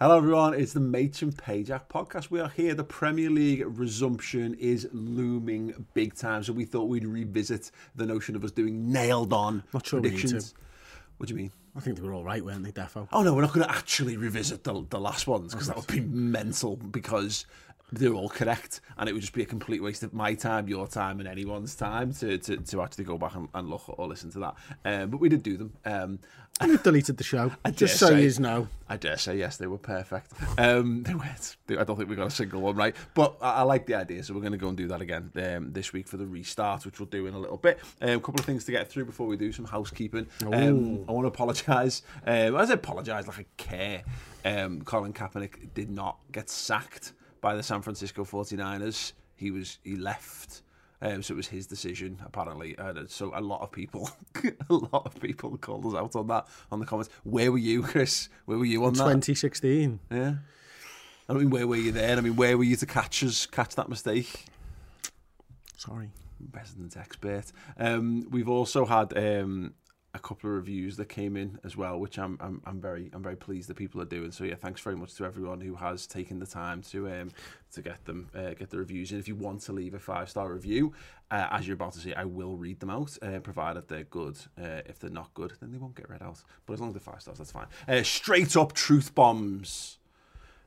Hello, everyone. It's the Machin Pajak podcast. We are here. The Premier League resumption is looming big time. So we thought we'd revisit the notion of us doing nailed on Not sure predictions. What do you mean? I think they were all right, weren't they, Defo? Oh no, we're not going to actually revisit the, the last ones because that would be mental because they're all correct and it would just be a complete waste of my time, your time, and anyone's time to, to, to actually go back and, and look or listen to that. Um, but we did do them. Um, And we've deleted the show. I just so say- you know. I dare say yes, they were perfect. Um, they weren't. I don't think we got a single one right, but I, I like the idea, so we're going to go and do that again um, this week for the restart, which we'll do in a little bit. Um, a couple of things to get through before we do some housekeeping. Um, I want to apologise. Um, I apologise like I care. Um, Colin Kaepernick did not get sacked by the San Francisco 49ers. He was he left. Um, so it was his decision, apparently. Uh, so a lot of people, a lot of people called us out on that on the comments. Where were you, Chris? Where were you on that? 2016. Yeah. I mean, where were you then? I mean, where were you to catch us, catch that mistake? Sorry. Resident expert. Um, we've also had um, a couple of reviews that came in as well, which I'm, I'm I'm very I'm very pleased that people are doing. So yeah, thanks very much to everyone who has taken the time to um, to get them uh, get the reviews in. If you want to leave a five star review, uh, as you're about to see, I will read them out, uh, provided they're good. Uh, if they're not good, then they won't get read out. But as long as they're five stars, that's fine. Uh, straight up truth bombs.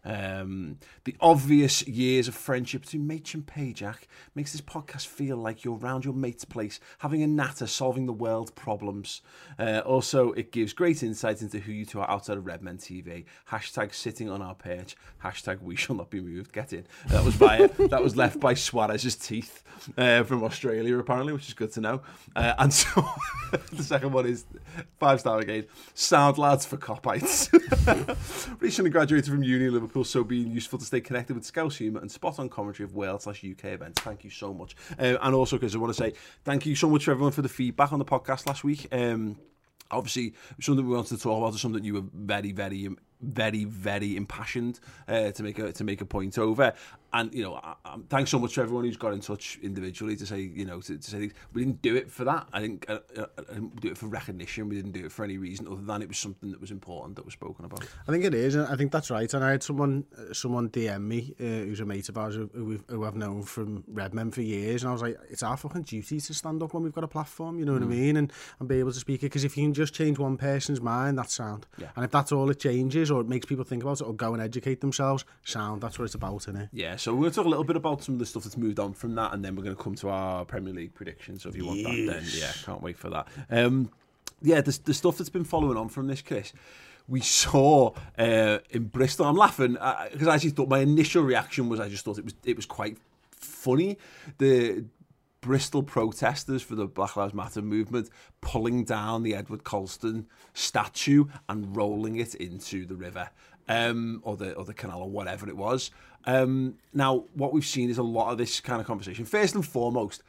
Um, the obvious years of friendship between Mate and Pajak makes this podcast feel like you're round your mate's place, having a natter, solving the world's problems. Uh, also, it gives great insight into who you two are outside of Redmen TV. Hashtag sitting on our perch. Hashtag we shall not be moved. Get in. That was by that was left by Suarez's teeth uh, from Australia, apparently, which is good to know. Uh, and so the second one is five star again. Sound lads for Kopites. Recently graduated from uni Liverpool, so being useful to stay connected with Scouse humour and spot on commentary of Wales slash UK events. Thank you so much. Uh, and also, because I want to say thank you so much for everyone for the feedback on the podcast last week. Um, obviously, something we wanted to talk about is something you were very, very, very, very impassioned uh, to make a to make a point over. And you know, I, I, thanks so much to everyone who's got in touch individually to say, you know, to, to say things. we didn't do it for that. I didn't, uh, uh, I didn't do it for recognition. We didn't do it for any reason other than it was something that was important that was spoken about. I think it is, and I think that's right. And I had someone uh, someone DM me uh, who's a mate of ours who, who, who I've known from Redmen for years, and I was like, it's our fucking duty to stand up when we've got a platform, you know what I mean, and, and be able to speak it. Because if you can just change one person's mind, that's sound. Yeah. And if that's all it changes, or it makes people think about it, or go and educate themselves, sound. That's what it's about, isn't it? Yeah, so we're going to talk a little bit about some of the stuff that's moved on from that, and then we're going to come to our Premier League predictions. So if you want that, then yeah, can't wait for that. Um, yeah, the, the stuff that's been following on from this, Chris. We saw uh, in Bristol. I'm laughing because I actually thought my initial reaction was I just thought it was it was quite funny. The Bristol protesters for the Black Lives Matter movement pulling down the Edward Colston statue and rolling it into the river um, or the or the canal or whatever it was. Um, now, what we've seen is a lot of this kind of conversation. First and foremost,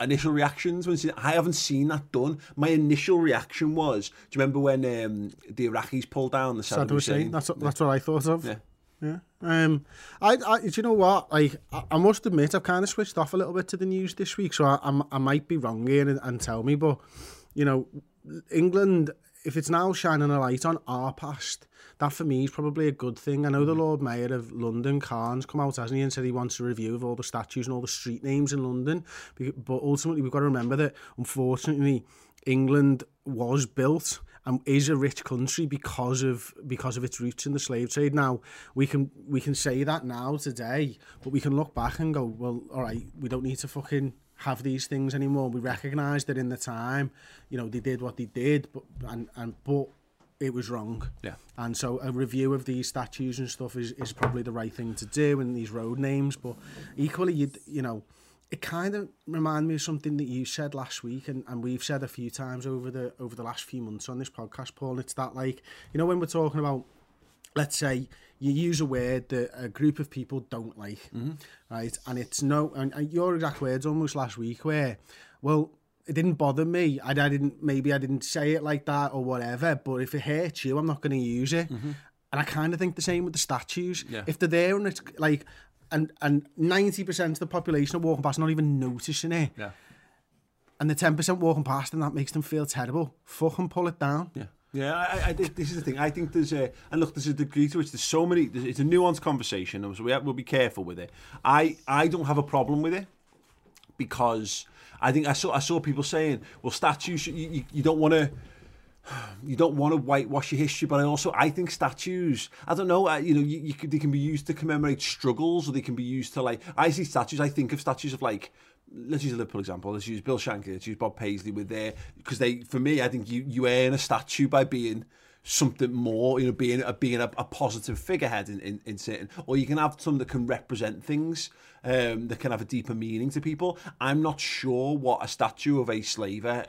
initial reactions when see- I haven't seen that done. My initial reaction was, do you remember when um, the Iraqis pulled down the Saddam Saddam Hussein. That's what, that's what I thought of. Yeah. Yeah. Um, I, I, do you know what? Like, I, I must admit, I've kind of switched off a little bit to the news this week, so I, I'm, I might be wrong here and, and tell me, but you know, England if it's now shining a light on our past, that for me is probably a good thing. I know the Lord Mayor of London, Khan's, come out, hasn't he, and said he wants a review of all the statues and all the street names in London. But ultimately, we've got to remember that, unfortunately, England was built and is a rich country because of because of its roots in the slave trade. Now we can we can say that now today, but we can look back and go, well, all right, we don't need to fucking have these things anymore. We recognise that in the time, you know, they did what they did, but and and but it was wrong. Yeah. And so a review of these statues and stuff is, is probably the right thing to do and these road names. But equally, you you know, it kind of reminded me of something that you said last week and, and we've said a few times over the over the last few months on this podcast, Paul. It's that like, you know, when we're talking about let's say you use a word that a group of people don't like, mm-hmm. right? And it's no, and, and your exact words almost last week where, well, it didn't bother me. I, I didn't, maybe I didn't say it like that or whatever, but if it hurts you, I'm not going to use it. Mm-hmm. And I kind of think the same with the statues. Yeah. If they're there and it's like, and and 90% of the population are walking past not even noticing it. Yeah. And the 10% walking past and that makes them feel terrible. Fucking pull it down. Yeah. Yeah, I, I, this is the thing. I think there's a, and look, there's a degree to which there's so many. There's, it's a nuanced conversation, so we have, we'll be careful with it. I, I don't have a problem with it because I think I saw, I saw people saying, well, statues, you, you, you don't want to, you don't want to whitewash your history, but I also I think statues. I don't know. Uh, you know, you, you could, they can be used to commemorate struggles, or they can be used to like. I see statues. I think of statues of like. Let's use a Liverpool example. Let's use Bill Shankly. Let's use Bob Paisley with their because they for me I think you you earn a statue by being something more, you know, being a being a, a positive figurehead in, in, in certain, or you can have some that can represent things um, that can have a deeper meaning to people. I'm not sure what a statue of a slaver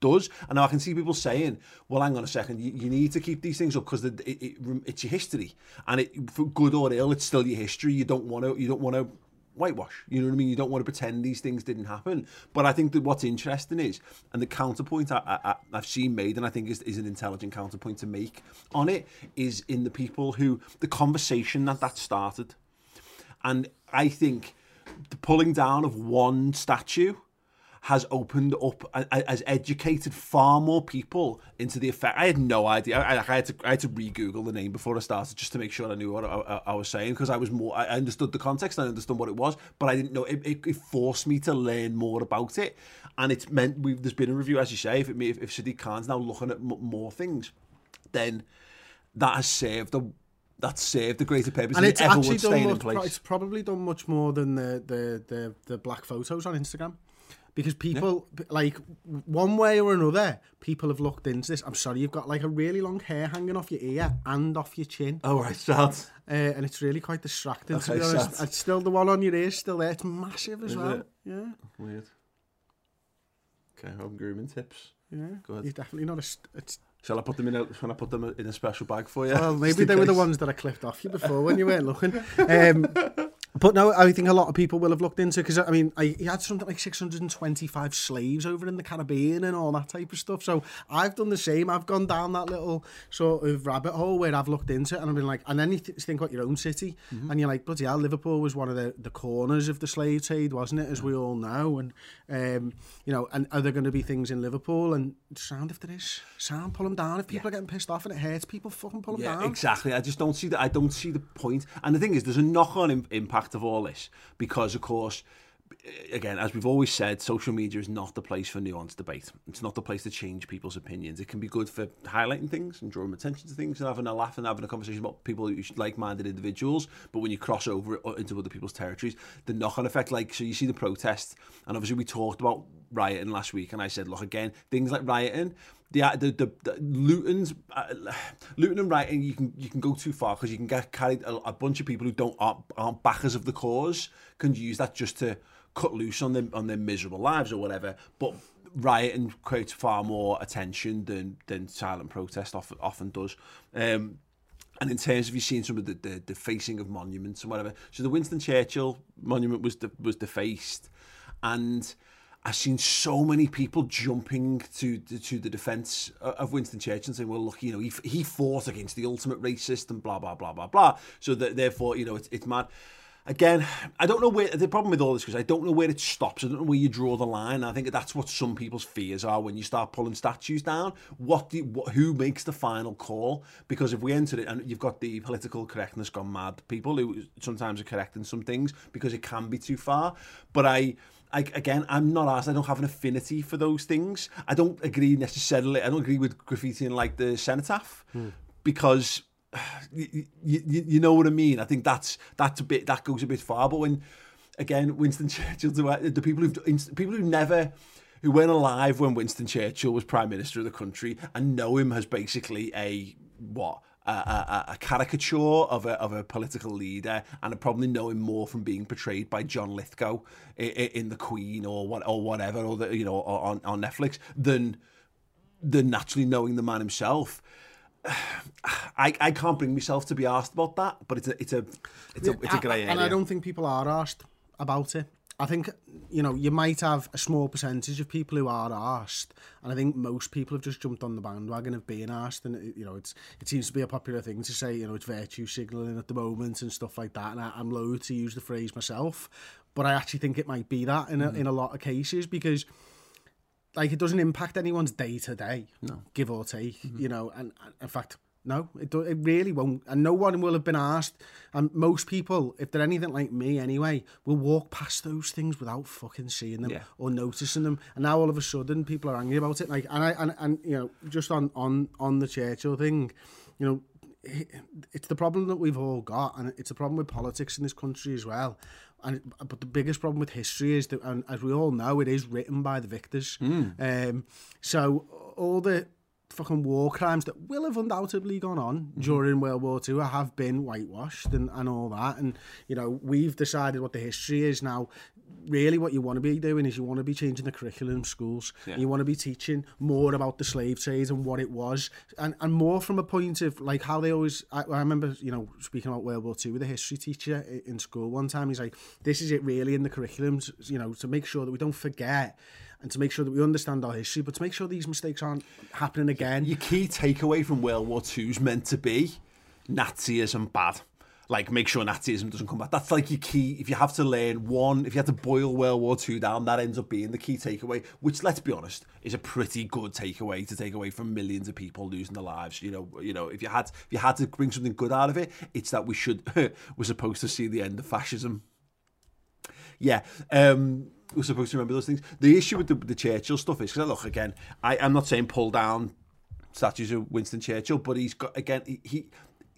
does. And now I can see people saying, well, hang on a second, you, you need to keep these things up because it, it, it's your history. And it, for good or ill, it's still your history. You don't want to, you don't want to whitewash. You know what I mean? You don't want to pretend these things didn't happen. But I think that what's interesting is, and the counterpoint I, I've seen made, and I think is, is an intelligent counterpoint to make on it, is in the people who, the conversation that that started. And I think the pulling down of one statue has opened up, has educated far more people into the effect. I had no idea. I, I had to, I had to re-Google the name before I started just to make sure I knew what I, I, I was saying because I was more, I understood the context, I understood what it was, but I didn't know. It, it, it forced me to learn more about it, and it's meant we've, there's been a review, as you say. If it, if, if Sadiq Khan's now looking at m- more things, then that has saved the that's saved the greater purpose and it's actually done much, it's probably done much more than the, the the the black photos on Instagram because people yeah. like one way or another people have looked into this i'm sorry you've got like a really long hair hanging off your ear and off your chin oh right sad uh, and it's really quite distracting okay, to be honest sad. it's still the one on your ear still there it's massive as Is well it? yeah weird okay home grooming tips yeah good you're definitely not a it's Shall I put them in? A, shall I put them in a special bag for you? Well, maybe they case. were the ones that I clipped off you before when you weren't looking. Um, But no, I think a lot of people will have looked into because I mean, I, he had something like 625 slaves over in the Caribbean and all that type of stuff. So I've done the same. I've gone down that little sort of rabbit hole where I've looked into it and I've been like, and then you th- think about your own city mm-hmm. and you're like, bloody hell, Liverpool was one of the, the corners of the slave trade, wasn't it? As we all know. And, um, you know, and are there going to be things in Liverpool? And sound if there is, sound, pull them down. If people yeah. are getting pissed off and it hurts people, fucking pull them yeah, down. Exactly. I just don't see that. I don't see the point. And the thing is, there's a knock on impact impact of all this because, of course, again, as we've always said, social media is not the place for nuanced debate. It's not the place to change people's opinions. It can be good for highlighting things and drawing attention to things and having a laugh and having a conversation about people like-minded individuals. But when you cross over uh, into other people's territories, the knock-on effect, like so, you see the protest, and obviously we talked about rioting last week, and I said, look, again, things like rioting the the the, the Luton's uh, Luton and writing you can you can go too far because you can get carried a, a, bunch of people who don't aren't, aren't backers of the cause can use that just to cut loose on them on their miserable lives or whatever. But rioting creates far more attention than than silent protest often often does. Um, and in terms of you seeing some of the, the, the facing of monuments and whatever, so the Winston Churchill monument was de, was defaced, and I've seen so many people jumping to to the defence of Winston Churchill saying, "Well, look, you know, he he fought against the ultimate racist and blah blah blah blah blah." So that therefore, you know, it's it's mad. again, I don't know where the problem with all this because I don't know where it stops. I don't know where you draw the line. I think that's what some people's fears are when you start pulling statues down. What, do, what who makes the final call? Because if we enter it, and you've got the political correctness gone mad people who sometimes are correcting some things because it can be too far. But I. I, again, I'm not asked. I don't have an affinity for those things. I don't agree necessarily. I don't agree with graffiti and like the cenotaph hmm. because you, you, you know what I mean. I think that's that's a bit that goes a bit far. But when again, Winston Churchill, the people who people who never who weren't alive when Winston Churchill was prime minister of the country and know him as basically a what a, a, a, caricature of a, of a political leader and probably know him more from being portrayed by John Lithgow in, in The Queen or what or whatever or the, you know on, on Netflix than than naturally knowing the man himself. I, I can't bring myself to be asked about that, but it's a it's a it's a, it's a grey area. And I don't think people are asked about it. I think you know you might have a small percentage of people who are asked, and I think most people have just jumped on the bandwagon of being asked, and you know it's it seems to be a popular thing to say. You know it's virtue signalling at the moment and stuff like that, and I, I'm loath to use the phrase myself, but I actually think it might be that in a, mm. in a lot of cases because like it doesn't impact anyone's day to day, no, give or take. Mm-hmm. You know, and, and in fact, no, it do, it really won't, and no one will have been asked. And most people, if they're anything like me anyway, will walk past those things without fucking seeing them yeah. or noticing them. And now all of a sudden, people are angry about it. Like, and I and, and you know, just on on on the Churchill thing, you know, it's the problem that we've all got, and it's a problem with politics in this country as well. And but the biggest problem with history is that, and as we all know, it is written by the victors. Mm. Um, so all the fucking war crimes that will have undoubtedly gone on mm-hmm. during World War II have been whitewashed and, and all that. And, you know, we've decided what the history is now. Really, what you want to be doing is you want to be changing the curriculum schools. Yeah. You want to be teaching more about the slave trade and what it was, and, and more from a point of like how they always. I, I remember, you know, speaking about World War II with a history teacher in school one time. He's like, "This is it really in the curriculums, you know, to make sure that we don't forget." And to make sure that we understand our history, but to make sure these mistakes aren't happening again. Your key takeaway from World War II is meant to be Nazism bad. Like, make sure Nazism doesn't come back. That's like your key. If you have to learn one, if you have to boil World War II down, that ends up being the key takeaway, which, let's be honest, is a pretty good takeaway to take away from millions of people losing their lives. You know, you know, if you had if you had to bring something good out of it, it's that we should we're supposed to see the end of fascism. Yeah. Um, we're supposed to remember those things. The issue with the, the Churchill stuff is because I look again. I, I'm not saying pull down statues of Winston Churchill, but he's got again. He, he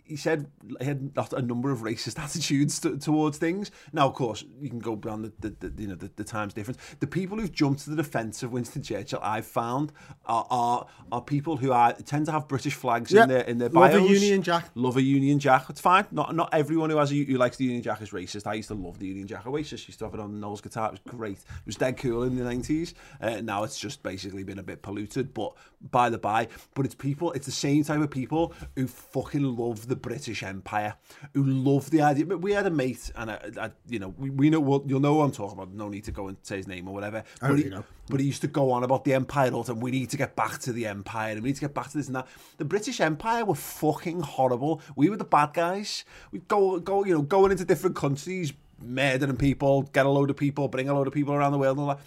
he said he had not a number of racist attitudes to, towards things. Now, of course, you can go beyond the, the, the you know the, the, times difference. The people who've jumped to the defence of Winston Churchill, I've found, are are, are people who are tend to have British flags in their in their bios. Love a Union Jack. Love a Union Jack. It's fine. Not not everyone who has a, who likes the Union Jack is racist. I used to love the Union Jack. Oasis used to have it on Noel's guitar. It was great. It was dead cool in the nineties. Uh, now it's just basically been a bit polluted. But by the by, but it's people. It's the same type of people who fucking love the British Empire who love the idea. But we had a mate, and I, I, you know, we, we know what you'll know what I'm talking about. No need to go and say his name or whatever. But he, know. but he used to go on about the Empire all the time. We need to get back to the Empire, and we need to get back to this and that. The British Empire were fucking horrible. We were the bad guys. We go, go, you know, going into different countries, murdering people, get a load of people, bring a load of people around the world, and all that.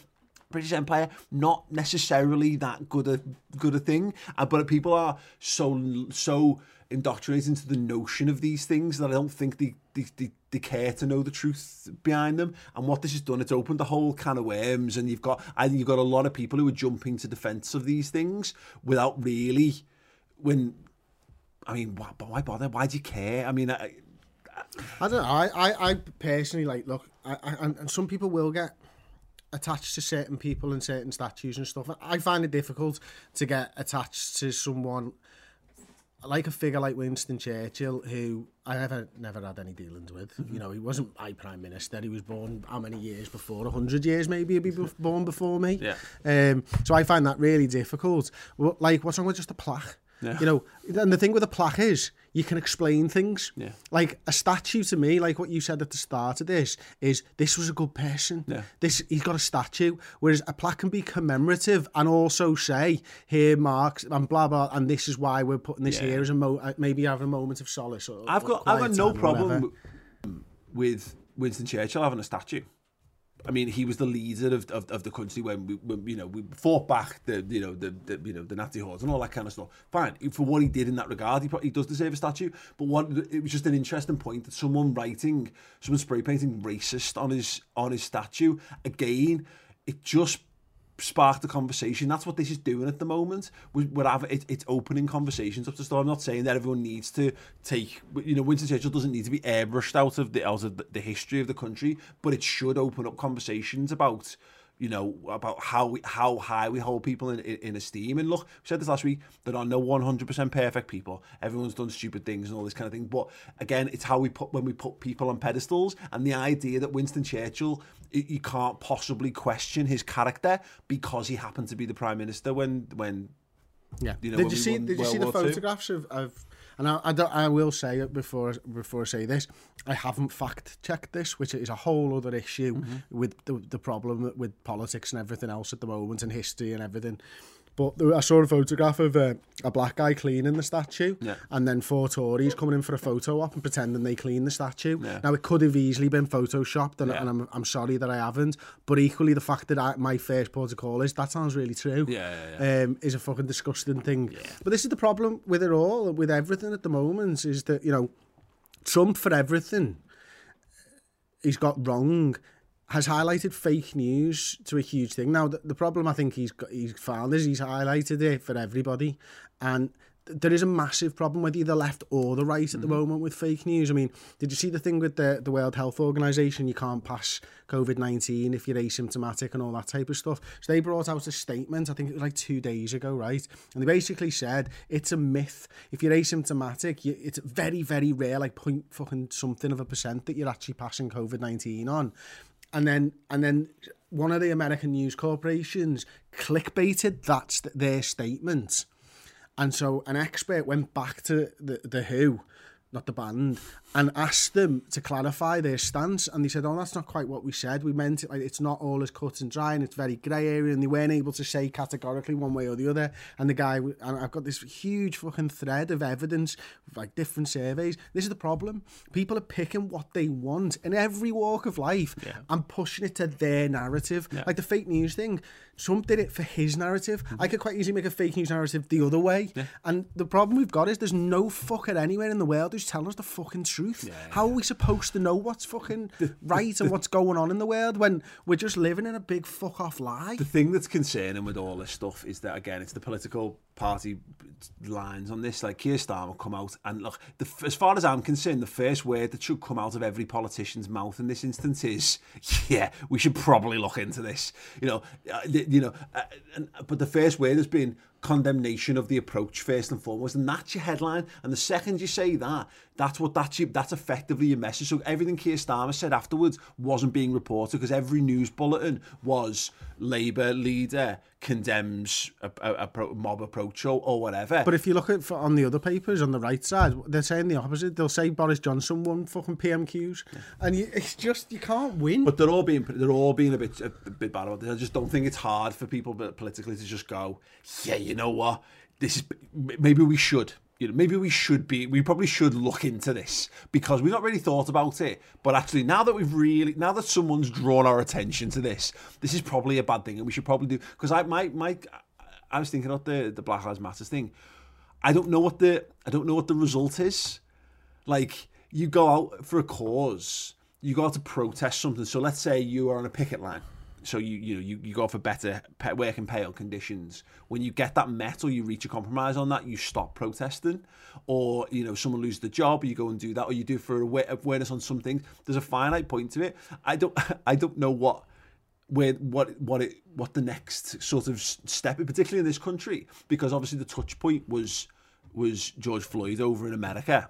British Empire not necessarily that good a good a thing, uh, but people are so so indoctrinated into the notion of these things that I don't think they, they, they, they care to know the truth behind them. And what this has done, it's opened a whole can of worms, and you've got I think you've got a lot of people who are jumping to defence of these things without really when. I mean, why, why bother? Why do you care? I mean, I, I don't know. I, I, I personally like look, I, I, and some people will get attached to certain people and certain statues and stuff. I find it difficult to get attached to someone like a figure like Winston Churchill, who I never never had any dealings with. Mm-hmm. You know, he wasn't my prime minister. He was born how many years before? A hundred years, maybe he'd be born before me. Yeah. Um, so I find that really difficult. Like, what's wrong with just a plaque? Yeah. You know, and the thing with a plaque is you can explain things. Yeah. Like a statue to me, like what you said at the start of this, is this was a good person. Yeah. This he's got a statue. Whereas a plaque can be commemorative and also say here marks and blah blah, and this is why we're putting this yeah. here as a mo- uh, maybe have a moment of solace. Or, I've got I've got no problem with Winston Churchill having a statue. I mean, he was the leader of, of, of the country when we, when, you know, we fought back the, you know, the, the you know, the Nazi hordes and all that kind of stuff. Fine, for what he did in that regard, he, he does deserve a statue. But what it was just an interesting point that someone writing, someone spray painting racist on his on his statue again. It just sparked the conversation. That's what this is doing at the moment. We, we're having it, it's opening conversations up to start. I'm not saying that everyone needs to take. You know, Winston Churchill doesn't need to be airbrushed out of the out of the history of the country, but it should open up conversations about you know, about how we, how high we hold people in, in, in esteem. And look, we said this last week, there are no 100% perfect people. Everyone's done stupid things and all this kind of thing. But again, it's how we put, when we put people on pedestals and the idea that Winston Churchill, you can't possibly question his character because he happened to be the Prime Minister when, when yeah. You know, did you see, did you see the photographs of, of And I, I, I will say it before, before I say this, I haven't fact checked this, which is a whole other issue mm -hmm. with the, the problem with politics and everything else at the moment and history and everything. But I saw a photograph of uh, a black guy cleaning the statue, yeah. and then four Tories coming in for a photo op and pretending they clean the statue. Yeah. Now it could have easily been photoshopped, and, yeah. and I'm, I'm sorry that I haven't. But equally, the fact that I, my first protocol is that sounds really true. Yeah, um, is a fucking disgusting thing. But this is the problem with it all, with everything at the moment, is that you know, Trump for everything he's got wrong has highlighted fake news to a huge thing. Now, the, the problem I think he's got, he's found is he's highlighted it for everybody, and there is a massive problem whether you're the left or the right at the mm-hmm. moment with fake news. I mean, did you see the thing with the, the World Health Organization? You can't pass COVID 19 if you're asymptomatic and all that type of stuff. So they brought out a statement, I think it was like two days ago, right? And they basically said it's a myth. If you're asymptomatic, you, it's very, very rare, like point fucking something of a percent that you're actually passing COVID 19 on and then and then one of the American news corporations clickbaited that's their statement. And so an expert went back to the, the Who not the band, and asked them to clarify their stance. And they said, "Oh, that's not quite what we said. We meant it like it's not all as cut and dry, and it's very grey area." And they weren't able to say categorically one way or the other. And the guy, and I've got this huge fucking thread of evidence, like different surveys. This is the problem. People are picking what they want in every walk of life yeah. and pushing it to their narrative, yeah. like the fake news thing. Trump did it for his narrative. Mm-hmm. I could quite easily make a fake news narrative the other way. Yeah. And the problem we've got is there's no fucker anywhere in the world who's telling us the fucking truth. Yeah, How are we supposed to know what's fucking right and what's going on in the world when we're just living in a big fuck off lie? The thing that's concerning with all this stuff is that again, it's the political party lines on this. Like Keir Starmer come out and look. The, as far as I'm concerned, the first word that should come out of every politician's mouth in this instance is, "Yeah, we should probably look into this." You know, uh, you know. Uh, and, but the first word has been condemnation of the approach first and foremost, and that's your headline. And the second you say that, that's what that's your, that's effectively your message. So everything Keir Starmer said afterwards wasn't being reported because every news bulletin was Labour leader condemns a, a, a mob approach or, or, whatever. But if you look at on the other papers on the right side, they're saying the opposite. They'll say Boris Johnson won fucking PMQs, and you, it's just you can't win. But they're all being they're all being a bit a, bit bad about it. I just don't think it's hard for people politically to just go, yeah, you know what, this is maybe we should you know, maybe we should be, we probably should look into this because we've not really thought about it. But actually, now that we've really, now that someone's drawn our attention to this, this is probably a bad thing, and we should probably do. Because I, my, my, I was thinking about the the Black Lives Matter thing. I don't know what the, I don't know what the result is. Like, you go out for a cause, you go out to protest something. So let's say you are on a picket line so you you know you, you go for better work and pay conditions. When you get that met or you reach a compromise on that, you stop protesting, or you know someone loses the job, you go and do that, or you do for awareness on something. There's a finite point to it. I don't I don't know what where what what it what the next sort of step, particularly in this country, because obviously the touch point was was George Floyd over in America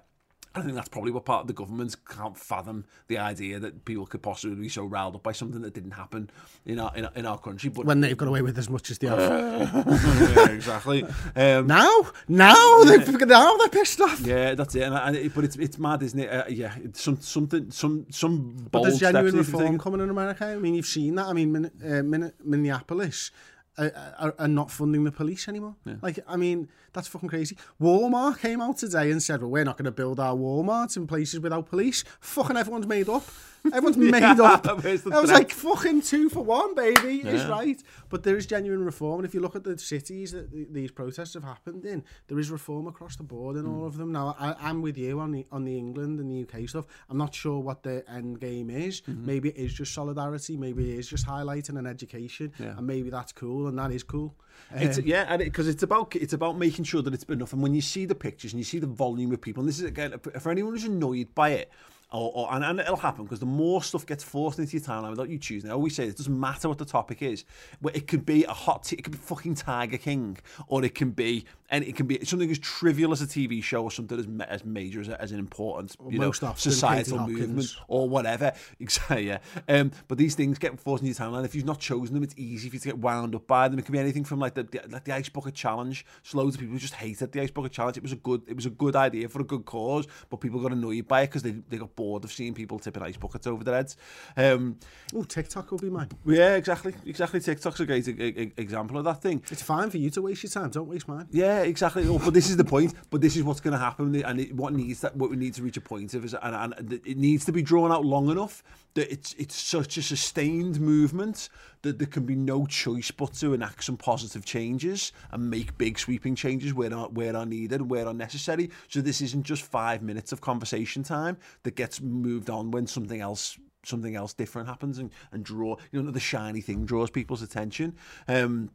I don't think that's probably what part of the government can't fathom the idea that people could possibly be so riled up by something that didn't happen in our in our, in our country. But when they've got away with as much as they have, yeah, exactly. Um, now, now yeah. they now they're pissed off. Yeah, that's it. And, and it, but it's it's mad, isn't it? Uh, yeah, it's some something some some. But there's genuine reform coming in America. I mean, you've seen that. I mean, uh, Minneapolis are, are, are not funding the police anymore. Yeah. Like, I mean, that's fucking crazy. Walmart came out today and said, well, we're not going to build our Walmart in places without police. Fucking everyone's made up. Everyone's made up. I was like, fucking two for one, baby. Yeah. Is right. But there is genuine reform. And if you look at the cities that these protests have happened in, there is reform across the board in mm. all of them. Now, I, I'm with you on the on the England and the UK stuff. I'm not sure what the end game is. Mm-hmm. Maybe it is just solidarity. Maybe it is just highlighting and education. Yeah. And maybe that's cool, and that is cool. It's, um, yeah, and because it, it's about it's about making sure that it's enough. And when you see the pictures and you see the volume of people, and this is again for anyone who's annoyed by it or, or, and, and it'll happen because the more stuff gets forced into your timeline without you choosing, I always say it doesn't matter what the topic is. Where It could be a hot, t- it could be fucking Tiger King, or it can be, and it can be something as trivial as a TV show, or something as, as major as, as an important, you know, societal movement, or whatever. Exactly, yeah. Um, but these things get forced into your timeline. If you've not chosen them, it's easy for you to get wound up by them. It can be anything from like the, the like the ice bucket challenge. So loads of people just hated the ice bucket challenge. It was a good, it was a good idea for a good cause, but people got annoyed by it because they they got bored of seeing people tipping ice buckets over their heads. Um, oh, TikTok will be mine. Yeah, exactly, exactly. TikTok's a great a, a, example of that thing. It's fine for you to waste your time. Don't waste mine. Yeah, exactly. Oh, but this is the point. But this is what's going to happen, and it, what needs that what we need to reach a point of is, and, and it needs to be drawn out long enough that it's it's such a sustained movement that there can be no choice but to enact some positive changes and make big sweeping changes where are, where are needed where are necessary. So this isn't just five minutes of conversation time that gets moved on when something else something else different happens and, and draw you know the shiny thing draws people's attention. Um,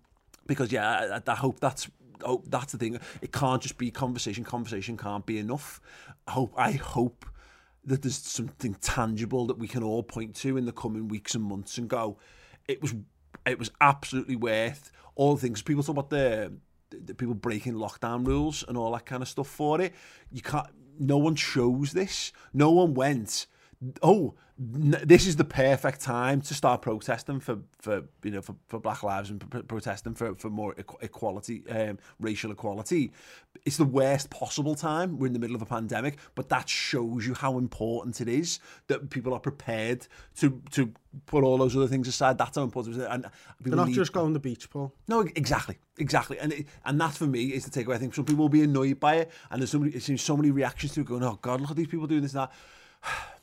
because yeah, I, I hope that's oh, that's the thing. It can't just be conversation. Conversation can't be enough. I hope, I hope that there's something tangible that we can all point to in the coming weeks and months and go, it was it was absolutely worth all the things. People talk about the, the people breaking lockdown rules and all that kind of stuff for it. You can't, no one shows this. No one went, Oh, this is the perfect time to start protesting for, for you know for, for Black Lives and pr- protesting for, for more equality, um, racial equality. It's the worst possible time. We're in the middle of a pandemic, but that shows you how important it is that people are prepared to to put all those other things aside. That's how important it is. And they're not need... just going to the beach, Paul. No, exactly, exactly. And it, and that for me is the takeaway. I think some people will be annoyed by it, and there's so many, it seems so many reactions to it going, "Oh God, look at these people doing this and that."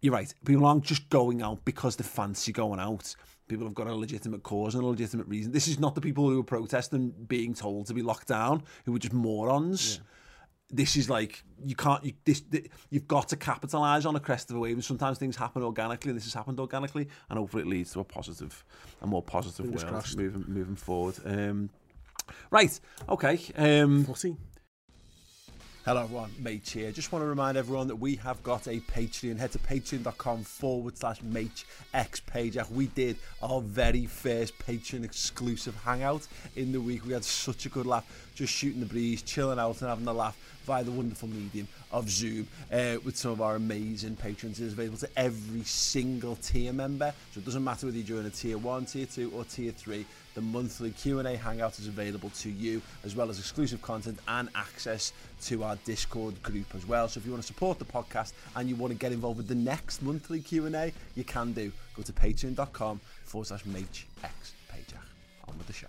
you're right. People aren't just going out because they fancy going out. People have got a legitimate cause and a legitimate reason. This is not the people who are protesting being told to be locked down, who are just morons. Yeah. This is like you can't. You, this, this, you've got to capitalise on a crest of a wave. And sometimes things happen organically, and this has happened organically, and hopefully it leads to a positive, a more positive Fingers world moving moving forward. Um, right. Okay. Um, Hello everyone, Mate here. Just want to remind everyone that we have got a Patreon. Head to patreon.com forward slash Mate X page. We did our very first Patreon exclusive hangout in the week. We had such a good laugh, just shooting the breeze, chilling out and having a laugh via the wonderful medium of Zoom uh, with some of our amazing patrons. It is available to every single tier member. So it doesn't matter whether you're doing a tier 1, tier 2 or tier 3 the monthly Q&A hangout is available to you as well as exclusive content and access to our Discord group as well. So if you want to support the podcast and you want to get involved with the next monthly Q&A, you can do. Go to patreon.com forward slash MHX page. On with the show.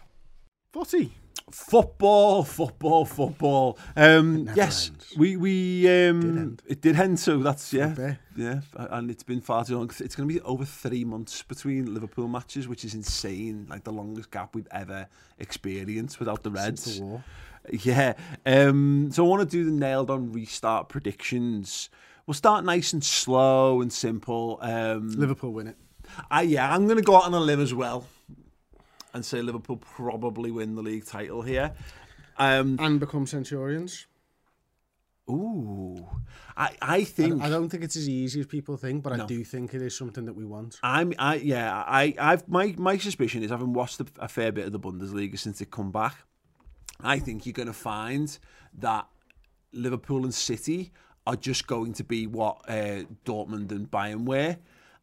Footy. Football, football, football. Um, yes, ends. we we um, did it did end. So that's yeah, yeah, and it's been far too long. It's going to be over three months between Liverpool matches, which is insane. Like the longest gap we've ever experienced without the Reds. Since the war. Yeah. Um, so I want to do the nailed on restart predictions. We'll start nice and slow and simple. Um, Liverpool win it. I, yeah, I'm going to go out on a limb as well and say Liverpool probably win the league title here. Um, and become Centurions. Ooh, I, I think I, I, don't think it's as easy as people think, but no. I do think it is something that we want. I'm, I yeah, I, I've my my suspicion is having watched a, a fair bit of the Bundesliga since it come back. I think you're going to find that Liverpool and City are just going to be what uh, Dortmund and Bayern were,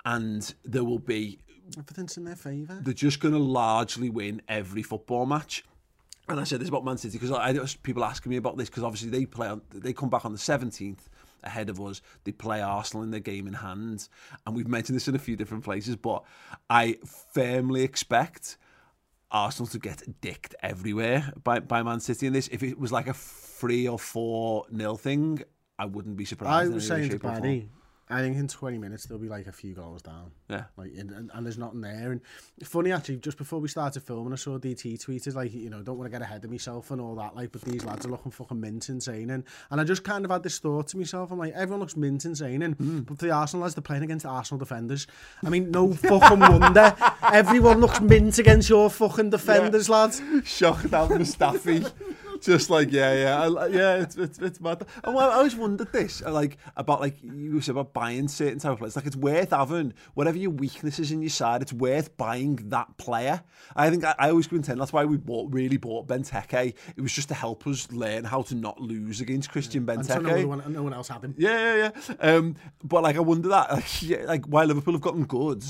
and there will be Everything's in their favour. They're just going to largely win every football match. And I said this about Man City because I, I people asking me about this because obviously they play on, they come back on the 17th ahead of us. They play Arsenal in their game in hand, and we've mentioned this in a few different places. But I firmly expect Arsenal to get dicked everywhere by, by Man City in this. If it was like a three or four nil thing, I wouldn't be surprised. I in was saying to shape, or form. Paddy, I think in 20 minutes there'll be like a few goals down. Yeah. Like in, and, and there's nothing there. And funny actually, just before we started filming, I saw DT tweeted like, you know, don't want to get ahead of myself and all that. Like, but these lads are looking fucking mint insane. And and I just kind of had this thought to myself. I'm like, everyone looks mint insane. And mm. but the Arsenal lads, they're playing against Arsenal defenders. I mean, no fucking wonder. Everyone looks mint against your fucking defenders, yeah. lads. Shocked out Mustafi. Just like yeah, yeah, I, yeah. It's, it's it's mad. And I I always wondered this, like about like you said about buying certain type of players. Like it's worth having whatever your weaknesses in your side. It's worth buying that player. I think I, I always contend that's why we bought really bought Benteke. It was just to help us learn how to not lose against Christian And so no Benteke. one, no one else had him. Yeah, yeah, yeah. Um, but like, I wonder that, like, yeah, like, why Liverpool have gotten good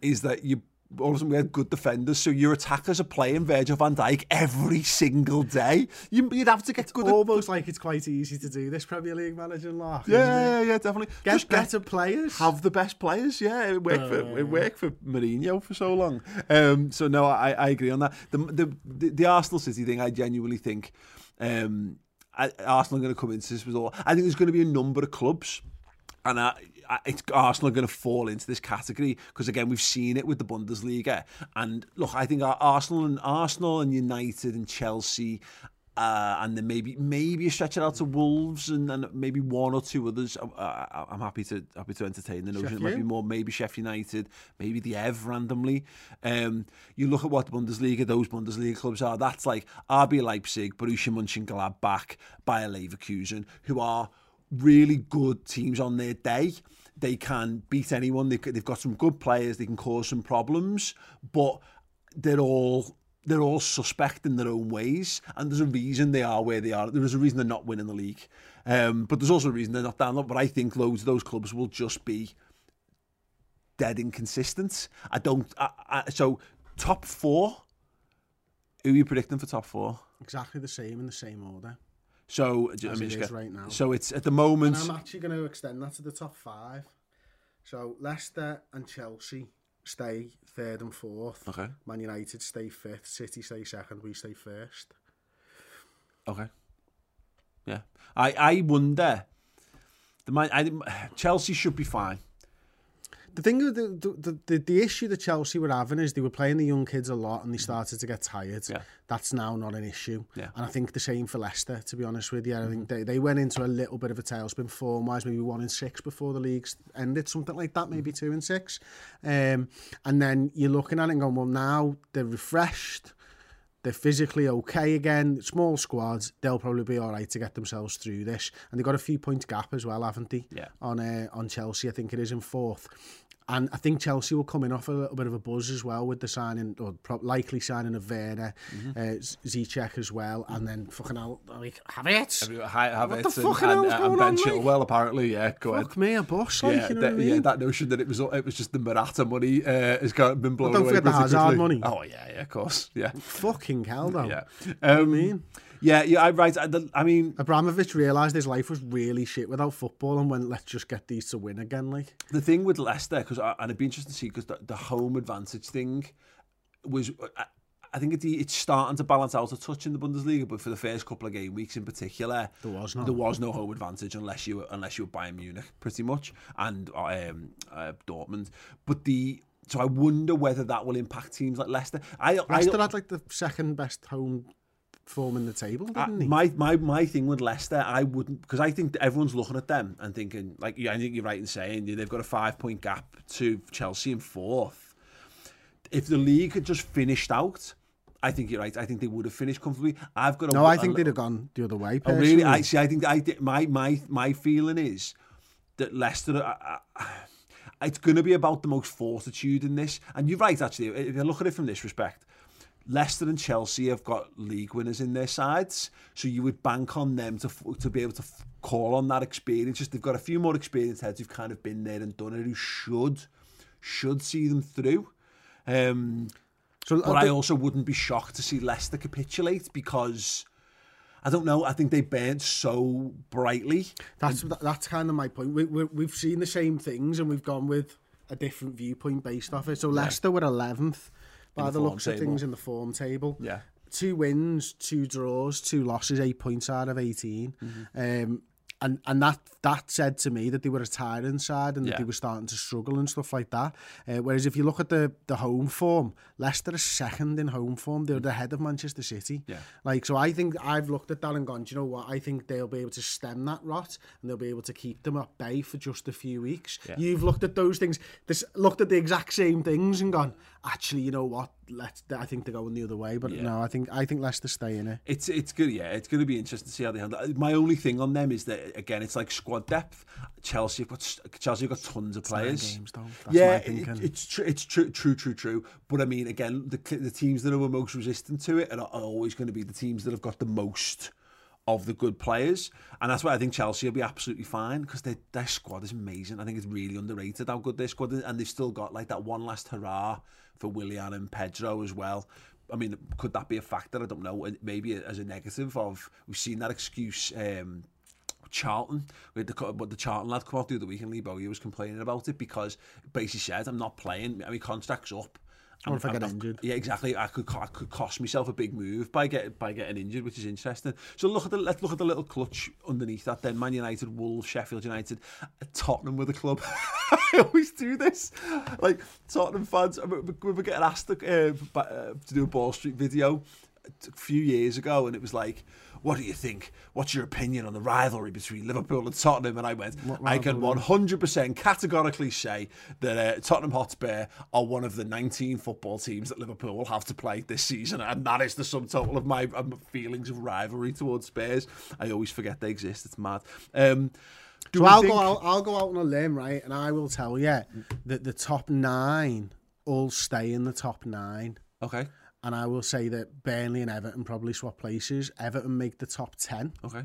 is that you all of a sudden we had good defenders, so your attackers are playing Virgil van Dijk every single day. You, you'd have to get good. At, Almost like it's quite easy to do this Premier League manager laugh. yeah, yeah, yeah, definitely. Get Just better players. have the best players. Yeah, it worked for it worked for Mourinho for so long. Um, so no, I, I agree on that. The, the the the Arsenal City thing, I genuinely think um, I, Arsenal are going to come into this with all. I think there's going to be a number of clubs, and I, it's Arsenal going to fall into this category because again we've seen it with the Bundesliga. And look, I think Arsenal and Arsenal and United and Chelsea uh, and then maybe maybe you stretch it out to Wolves and, and maybe one or two others. I, I'm happy to happy to entertain the notion. It might be more maybe Sheffield United, maybe the Ev randomly. Um, you look at what the Bundesliga, those Bundesliga clubs are. That's like RB Leipzig, Borussia Mönchengladbach, Bayer Leverkusen, who are really good teams on their day. They can beat anyone. They, they've got some good players. They can cause some problems, but they're all they're all suspect in their own ways, and there's a reason they are where they are. There is a reason they're not winning the league, um, but there's also a reason they're not down. But I think loads of those clubs will just be dead inconsistent. I don't. I, I, so top four. Who are you predicting for top four? Exactly the same in the same order. So As I mean, it is right now. So it's at the moment. And I'm actually going to extend that to the top five. So Leicester and Chelsea stay third and fourth. Okay. Man United stay fifth. City stay second. We stay first. Okay. Yeah. I I wonder. The man, I, Chelsea should be fine. The thing, with the, the, the, the issue that Chelsea were having is they were playing the young kids a lot and they started to get tired. Yeah. That's now not an issue. Yeah. And I think the same for Leicester, to be honest with you. I think they, they went into a little bit of a tailspin form-wise, maybe one in six before the leagues ended, something like that, maybe two and six. Um, and then you're looking at it and going, well, now they're refreshed. They're physically okay again. Small squads, they'll probably be all right to get themselves through this. And they've got a few point gap as well, haven't they? Yeah. On uh, on Chelsea, I think it is in fourth. And I think Chelsea will come in off a little bit of a buzz as well with the signing, or pro- likely signing of Werner, uh, Ziyech as well, and then fucking hell, like, have it. Have What the and, fucking and, and going Ben on, like? Chilwell apparently. Yeah, go ahead. Fuck me, a boss, like, Yeah, you know that, I mean? yeah, that notion that it was it was just the Morata money uh, has got been blown don't away. forget the Hazard quickly. money. Oh yeah, yeah, of course, yeah, Fucking hell, though. yeah. Um, mean? Yeah, yeah, I right. I, I mean, Abramovich realised his life was really shit without football and went, let's just get these to win again, like. the thing with Leicester, because and it'd be interesting to see because the, the home advantage thing was. I, I think it, it's starting to balance out a touch in the Bundesliga, but for the first couple of game weeks in particular, There was none. There was no home advantage unless you were, unless you were Bayern Munich, pretty much, and um, uh, Dortmund. But the so I wonder whether that will impact teams like Leicester. I, Leicester I, had like the second best home form in the table, ah, didn't he? my my my thing with Leicester, I wouldn't because I think everyone's looking at them and thinking like yeah, I think you're right in saying they've got a five point gap to Chelsea in fourth. If the league had just finished out, I think you're right. I think they would have finished comfortably. I've got a, no, I a think they'd have gone the other way. Oh, Personally. really? I see. I think I my my my feeling is that Leicester. I, I, it's going to be about the most fortitude in this, and you're right. Actually, if you look at it from this respect, Leicester and Chelsea have got league winners in their sides, so you would bank on them to to be able to call on that experience. Just they've got a few more experienced heads who've kind of been there and done it, who should should see them through. Um, So, but uh, I also wouldn't be shocked to see Leicester capitulate because I don't know. I think they burnt so brightly. That's that, that's kind of my point. We, we, we've seen the same things and we've gone with a different viewpoint based off it. So Leicester were 11th by the the, looks of things in the form table. Yeah. Two wins, two draws, two losses, eight points out of 18. Mm-hmm. Um, and and that that said to me that they were a tiring side and that Yeah. they were starting to struggle and stuff like that. Uh, whereas if you look at the the home form, Leicester are second in home form. They're the head of Manchester City. Yeah. Like so, I think I've looked at that and gone, do you know what? I think they'll be able to stem that rot and they'll be able to keep them at bay for just a few weeks. Yeah. You've looked at those things, this looked at the exact same things and gone, actually, you know what? Let's. I think they're going the other way, but Yeah. no, I think I think Leicester stay in it. It's it's good, yeah. It's going to be interesting to see how they handle. it. My only thing on them is that again, it's like squad depth. Chelsea have got Chelsea have got tons of players. games. That's yeah, it, it's true. It's true, true, true, true. But I mean, again, the the teams that are most resistant to it are, are always going to be the teams that have got the most of the good players, and that's why I think Chelsea will be absolutely fine because their their squad is amazing. I think it's really underrated how good their squad is, and they've still got like that one last hurrah for Willian and Pedro as well. I mean, could that be a factor? I don't know. Maybe as a negative of we've seen that excuse. Um, Charlton, with the but the Charlton lad come out the other week and Lee Bowyer was complaining about it because basically said, "I'm not playing. Mean, contract's up." Or if I I'm get injured. Yeah, exactly. I could I could cost myself a big move by get by getting injured, which is interesting. So look at the let's look at the little clutch underneath that. Then Man United, Wolves, Sheffield United, Tottenham with the club. I always do this. Like Tottenham fans, I we were getting asked uh, by- uh, to do a Ball Street video a few years ago, and it was like, "What do you think? What's your opinion on the rivalry between Liverpool and Tottenham?" And I went, "I can 100% categorically say that uh, Tottenham Hotspur are one of the 19 football teams that Liverpool will have to play this season, and that is the sum total of my um, feelings of rivalry towards Spurs. I always forget they exist. It's mad." Um, do So I'll think- go out. I'll go out on a limb, right? And I will tell you that the top nine all stay in the top nine. Okay. And I will say that Burnley and Everton probably swap places. Everton make the top ten, Okay.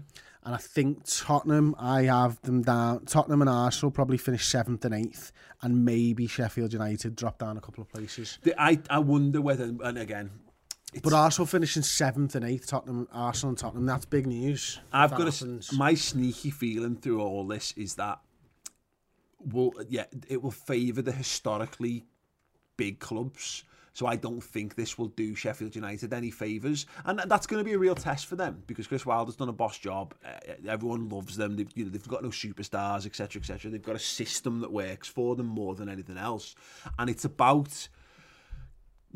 and I think Tottenham. I have them down. Tottenham and Arsenal probably finish seventh and eighth, and maybe Sheffield United drop down a couple of places. The- I I wonder whether, and again, it's, But Arsenal finishing seventh and eighth. Tottenham, Arsenal, and Tottenham. That's big news. I've got a, happens. s- my sneaky feeling through all this is that will yeah it will favour the historically big clubs. So I don't think this will do Sheffield United any favours, and that's going to be a real test for them because Chris Wilder's done a boss job. Uh, everyone loves them. They've, you know, they've got no superstars, etc., etc. They've got a system that works for them more than anything else, and it's about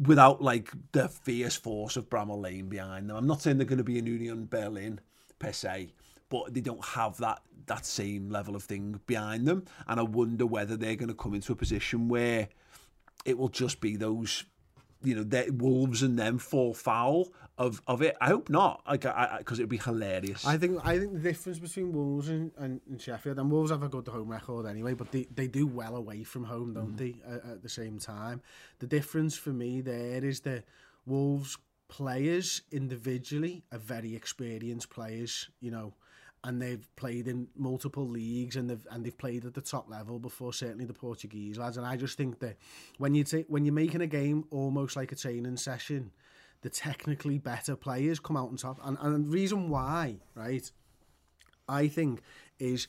without like the fierce force of Bramall Lane behind them. I'm not saying they're going to be an Union Berlin per se, but they don't have that that same level of thing behind them. And I wonder whether they're going to come into a position where it will just be those, you know, the Wolves and them fall foul of, of it. I hope not, like, because it'd be hilarious. I think I think the difference between Wolves and, and, and Sheffield, and Wolves have a good home record anyway, but they, they do well away from home, don't Mm. they? At, at the same time, the difference for me there is that Wolves players individually are very experienced players, you know, and they've played in multiple leagues and they've and they've played at the top level before. Certainly the Portuguese lads, and I just think that when you take when you're making a game almost like a training session the technically better players come out on top. And, and the reason why, right, I think is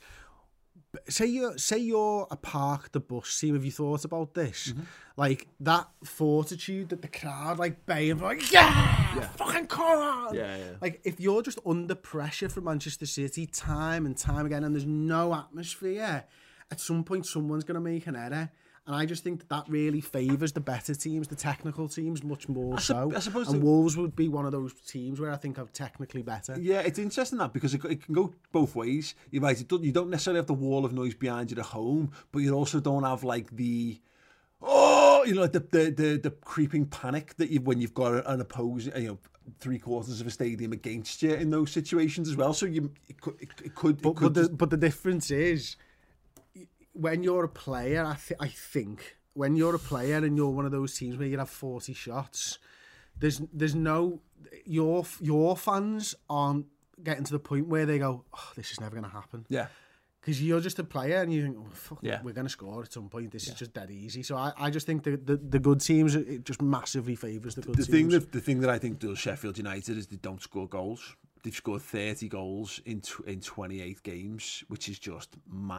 say you say you're a park the bus team. Have you thought about this? Mm-hmm. Like that fortitude that the crowd like baying like, yeah, fucking come on. Yeah, yeah. Like if you're just under pressure from Manchester City time and time again, and there's no atmosphere, at some point someone's going to make an error. And I just think that, that really favours the better teams, the technical teams, much more sup- so. I suppose and the- Wolves would be one of those teams where I think are technically better. Yeah, it's interesting that because it, it can go both ways. You're right. Don't, you don't necessarily have the wall of noise behind you at home, but you also don't have like the oh, you know, like the the the, the creeping panic that you when you've got an opposing, you know, three quarters of a stadium against you in those situations as well. So you it could it, it could, it But, could but, the, but the difference is when you're a player, I, th- I think, when you're a player and you're one of those teams where you have 40 shots, there's there's no your your fans aren't getting to the point where they go, oh, this is never going to happen. yeah. Because you're just a player and you think, oh, fuck, Yeah. we're going to score at some point. This is just dead easy. So I, I just think the, the, the good teams, it just massively favours the good The teams. thing that the thing that I think does Sheffield United is they don't score goals. They've scored 30 goals in tw- in 28 games, which is just mad.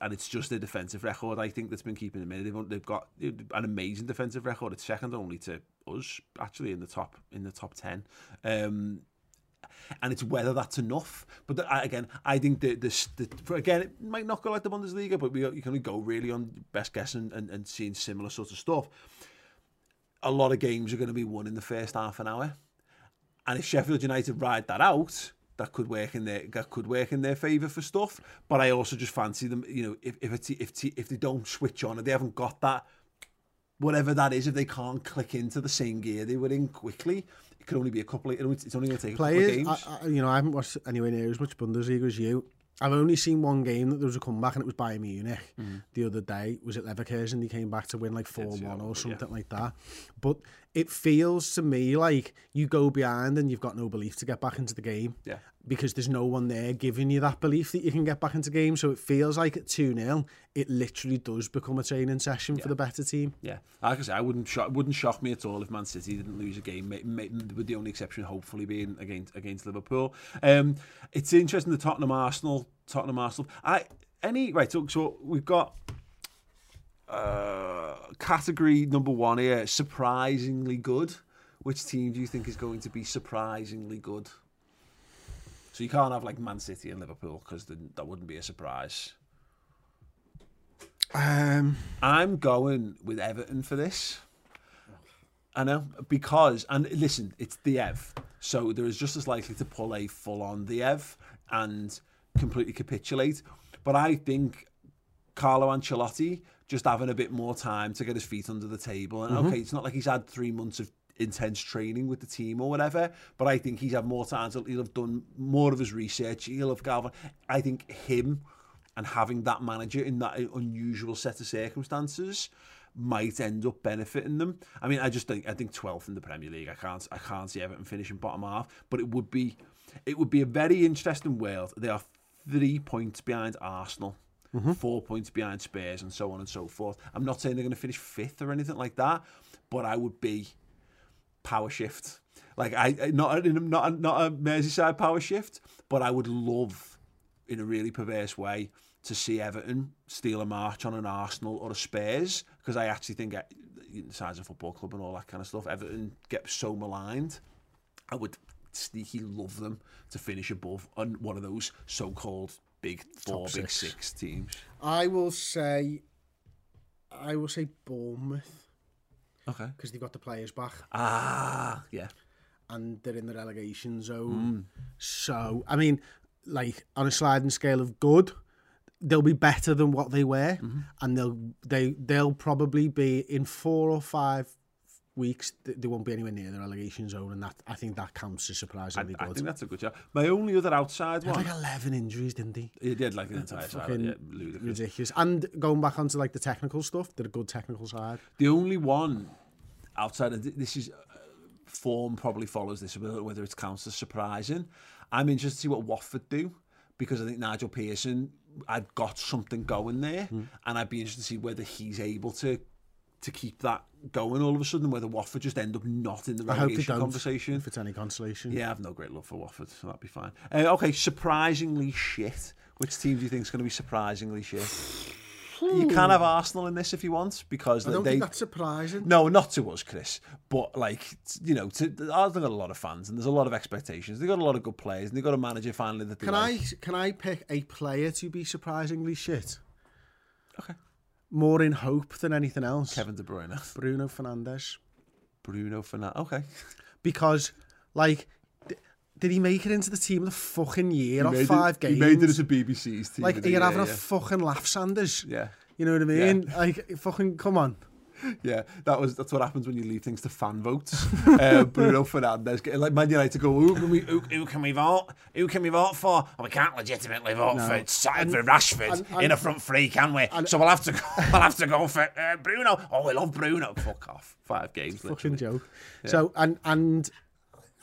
And it's just their defensive record, I think, that's been keeping them in. They've, they've got an amazing defensive record. It's second only to us, actually, in the top in the top ten. Um, and it's whether that's enough. But the, again, I think the, the, the again it might not go like the Bundesliga, but we you can only go really on best guess and, and, and seeing similar sorts of stuff. A lot of games are going to be won in the first half an hour, and if Sheffield United ride that out, that could work in their that could work in their favour for stuff. But I also just fancy them. You know, if if it's, if if they don't switch on and they haven't got that, whatever that is, if they can't click into the same gear they were in quickly, it could only be a couple. Of, it's only going to take Players, a couple of games. I, I, you know, I haven't watched anywhere near as much Bundesliga as you. I've only seen one game that there was a comeback and it was Bayern Munich mm. the other day. Was it Leverkusen? He came back to win like 4-1 or something yeah. like that. But it feels to me like you go behind and you've got no belief to get back into the game. Yeah. Because there's no one there giving you that belief that you can get back into game. So it feels like at 2-0, it literally does become a training session yeah. for the better team. Yeah. Like I say, I wouldn't shock, wouldn't shock me at all if Man City didn't lose a game, with the only exception hopefully being against against Liverpool. Um, it's interesting the Tottenham Arsenal Tottenham Arsenal. I any right. So, so we've got uh, category number one here. Surprisingly good. Which team do you think is going to be surprisingly good? So you can't have like Man City and Liverpool because that wouldn't be a surprise. Um, I'm going with Everton for this. I know because and listen, it's the Ev, so there is just as likely to pull a full on the Ev and completely capitulate. But I think Carlo Ancelotti just having a bit more time to get his feet under the table. And mm-hmm. okay, it's not like he's had three months of intense training with the team or whatever, but I think he's had more time. To, he'll have done more of his research. He'll have Galvin. I think him and having that manager in that unusual set of circumstances might end up benefiting them. I mean, I just think I think 12th in the Premier League. I can't I can't see Everton finishing bottom half, but it would be it would be a very interesting world. They are three points behind Arsenal, mm-hmm. four points behind Spurs, and so on and so forth. I'm not saying they're going to finish fifth or anything like that, but I would be power shift. Like I not a, not a, not a Merseyside power shift, but I would love, in a really perverse way, to see Everton steal a march on an Arsenal or a Spurs because I actually think uh, the size of football club and all that kind of stuff, Everton get so maligned. I would sneaky love them to finish above on one of those so-called big four, Top big six. six teams. I will say, I will say Bournemouth. Okay. Because they've got the players back. Ah, yeah. And they're in the relegation zone. Mm. So, I mean, like on a sliding scale of good, they'll be better than what they were, mm-hmm. and they'll they they'll probably be in four or five weeks, they won't be anywhere near the relegation zone, and that I think that counts as surprisingly I, good. I think that's a good job. My only other outside one, like eleven injuries, didn't he? He did like an entire side, yeah, ludicrous. ridiculous. And going back onto like the technical stuff, they're a good technical side. The only one outside of this is uh, form probably follows this, whether it counts as surprising. I'm interested to see what Watford do because I think Nigel Pearson had got something going there, Hmm. and I'd be interested to see whether he's able to to keep that going all of a sudden, whether Watford just end up not in the I hope they relegation don't. conversation. If it's any consolation. Yeah, I have no great love for Watford, so that'd be fine. Uh, okay, surprisingly shit. Which team do you think is going to be surprisingly shit? You can have Arsenal in this if you want because I don't they. think that's surprising. No, not to us, Chris. But like you know, to, Arsenal got a lot of fans and there's a lot of expectations. They got a lot of good players and they got a manager finally that they Can I can I pick a player to be surprisingly shit? Okay. more in hope than anything else. Kevin De Bruyne. Bruno Fernandes. Bruno Fernandes. Okay. Because, like, did he make it into the team of the fucking year he or five it, games? He made it as a BBC's team. Like, you're having a yeah. fucking laugh, Sanders. Yeah. You know what I mean? Yeah. Like, fucking, come on. Yeah, that was that's what happens when you leave things to fan votes. uh, Bruno Fernandes, get- like Man United, go, who can we who, who can we vote? Who can we vote for? Oh, we can't legitimately vote No. for Sa- for Rashford and- and- in a front three, can we? so we'll have to go, we'll have to go for uh, Bruno. Oh, we love Bruno. Fuck off. Five games. Fucking joke. So, and, and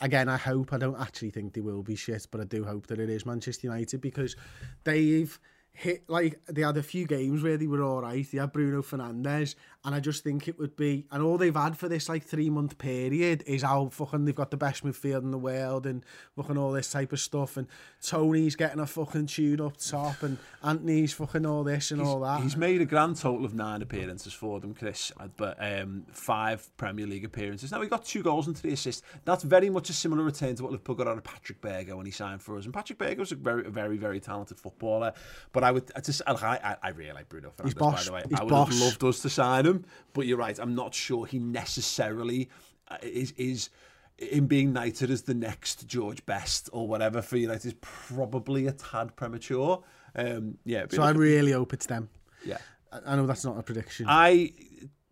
again, I hope, I don't actually think they will be shit, but I do hope that it is Manchester United because they've hit, like, they had a few games where they were all right. They had Bruno Fernandes, and I just think it would be, and all they've had for this, like, three month period is how fucking they've got the best midfield in the world and fucking all this type of stuff. And Tony's getting a fucking tune up top, and Anthony's fucking all this and all that. He's made a grand total of nine appearances for them, Chris, uh, but um, five Premier League appearances. Now, he got two goals and three assists. That's very much a similar return to what Liverpool got out of Patrik Berger when he signed for us. And Patrik Berger was a very, very, very talented footballer. But I would I just, I, I, I really like Bruno Fernandes, He's by boss. the way. He's I would boss. have loved us to sign him, but you're right. I'm not sure he necessarily uh, is is in being knighted as the next George Best or whatever for United is probably a tad premature. Um, yeah, so like- I really hope it's them. yeah. I I know that's not a prediction. I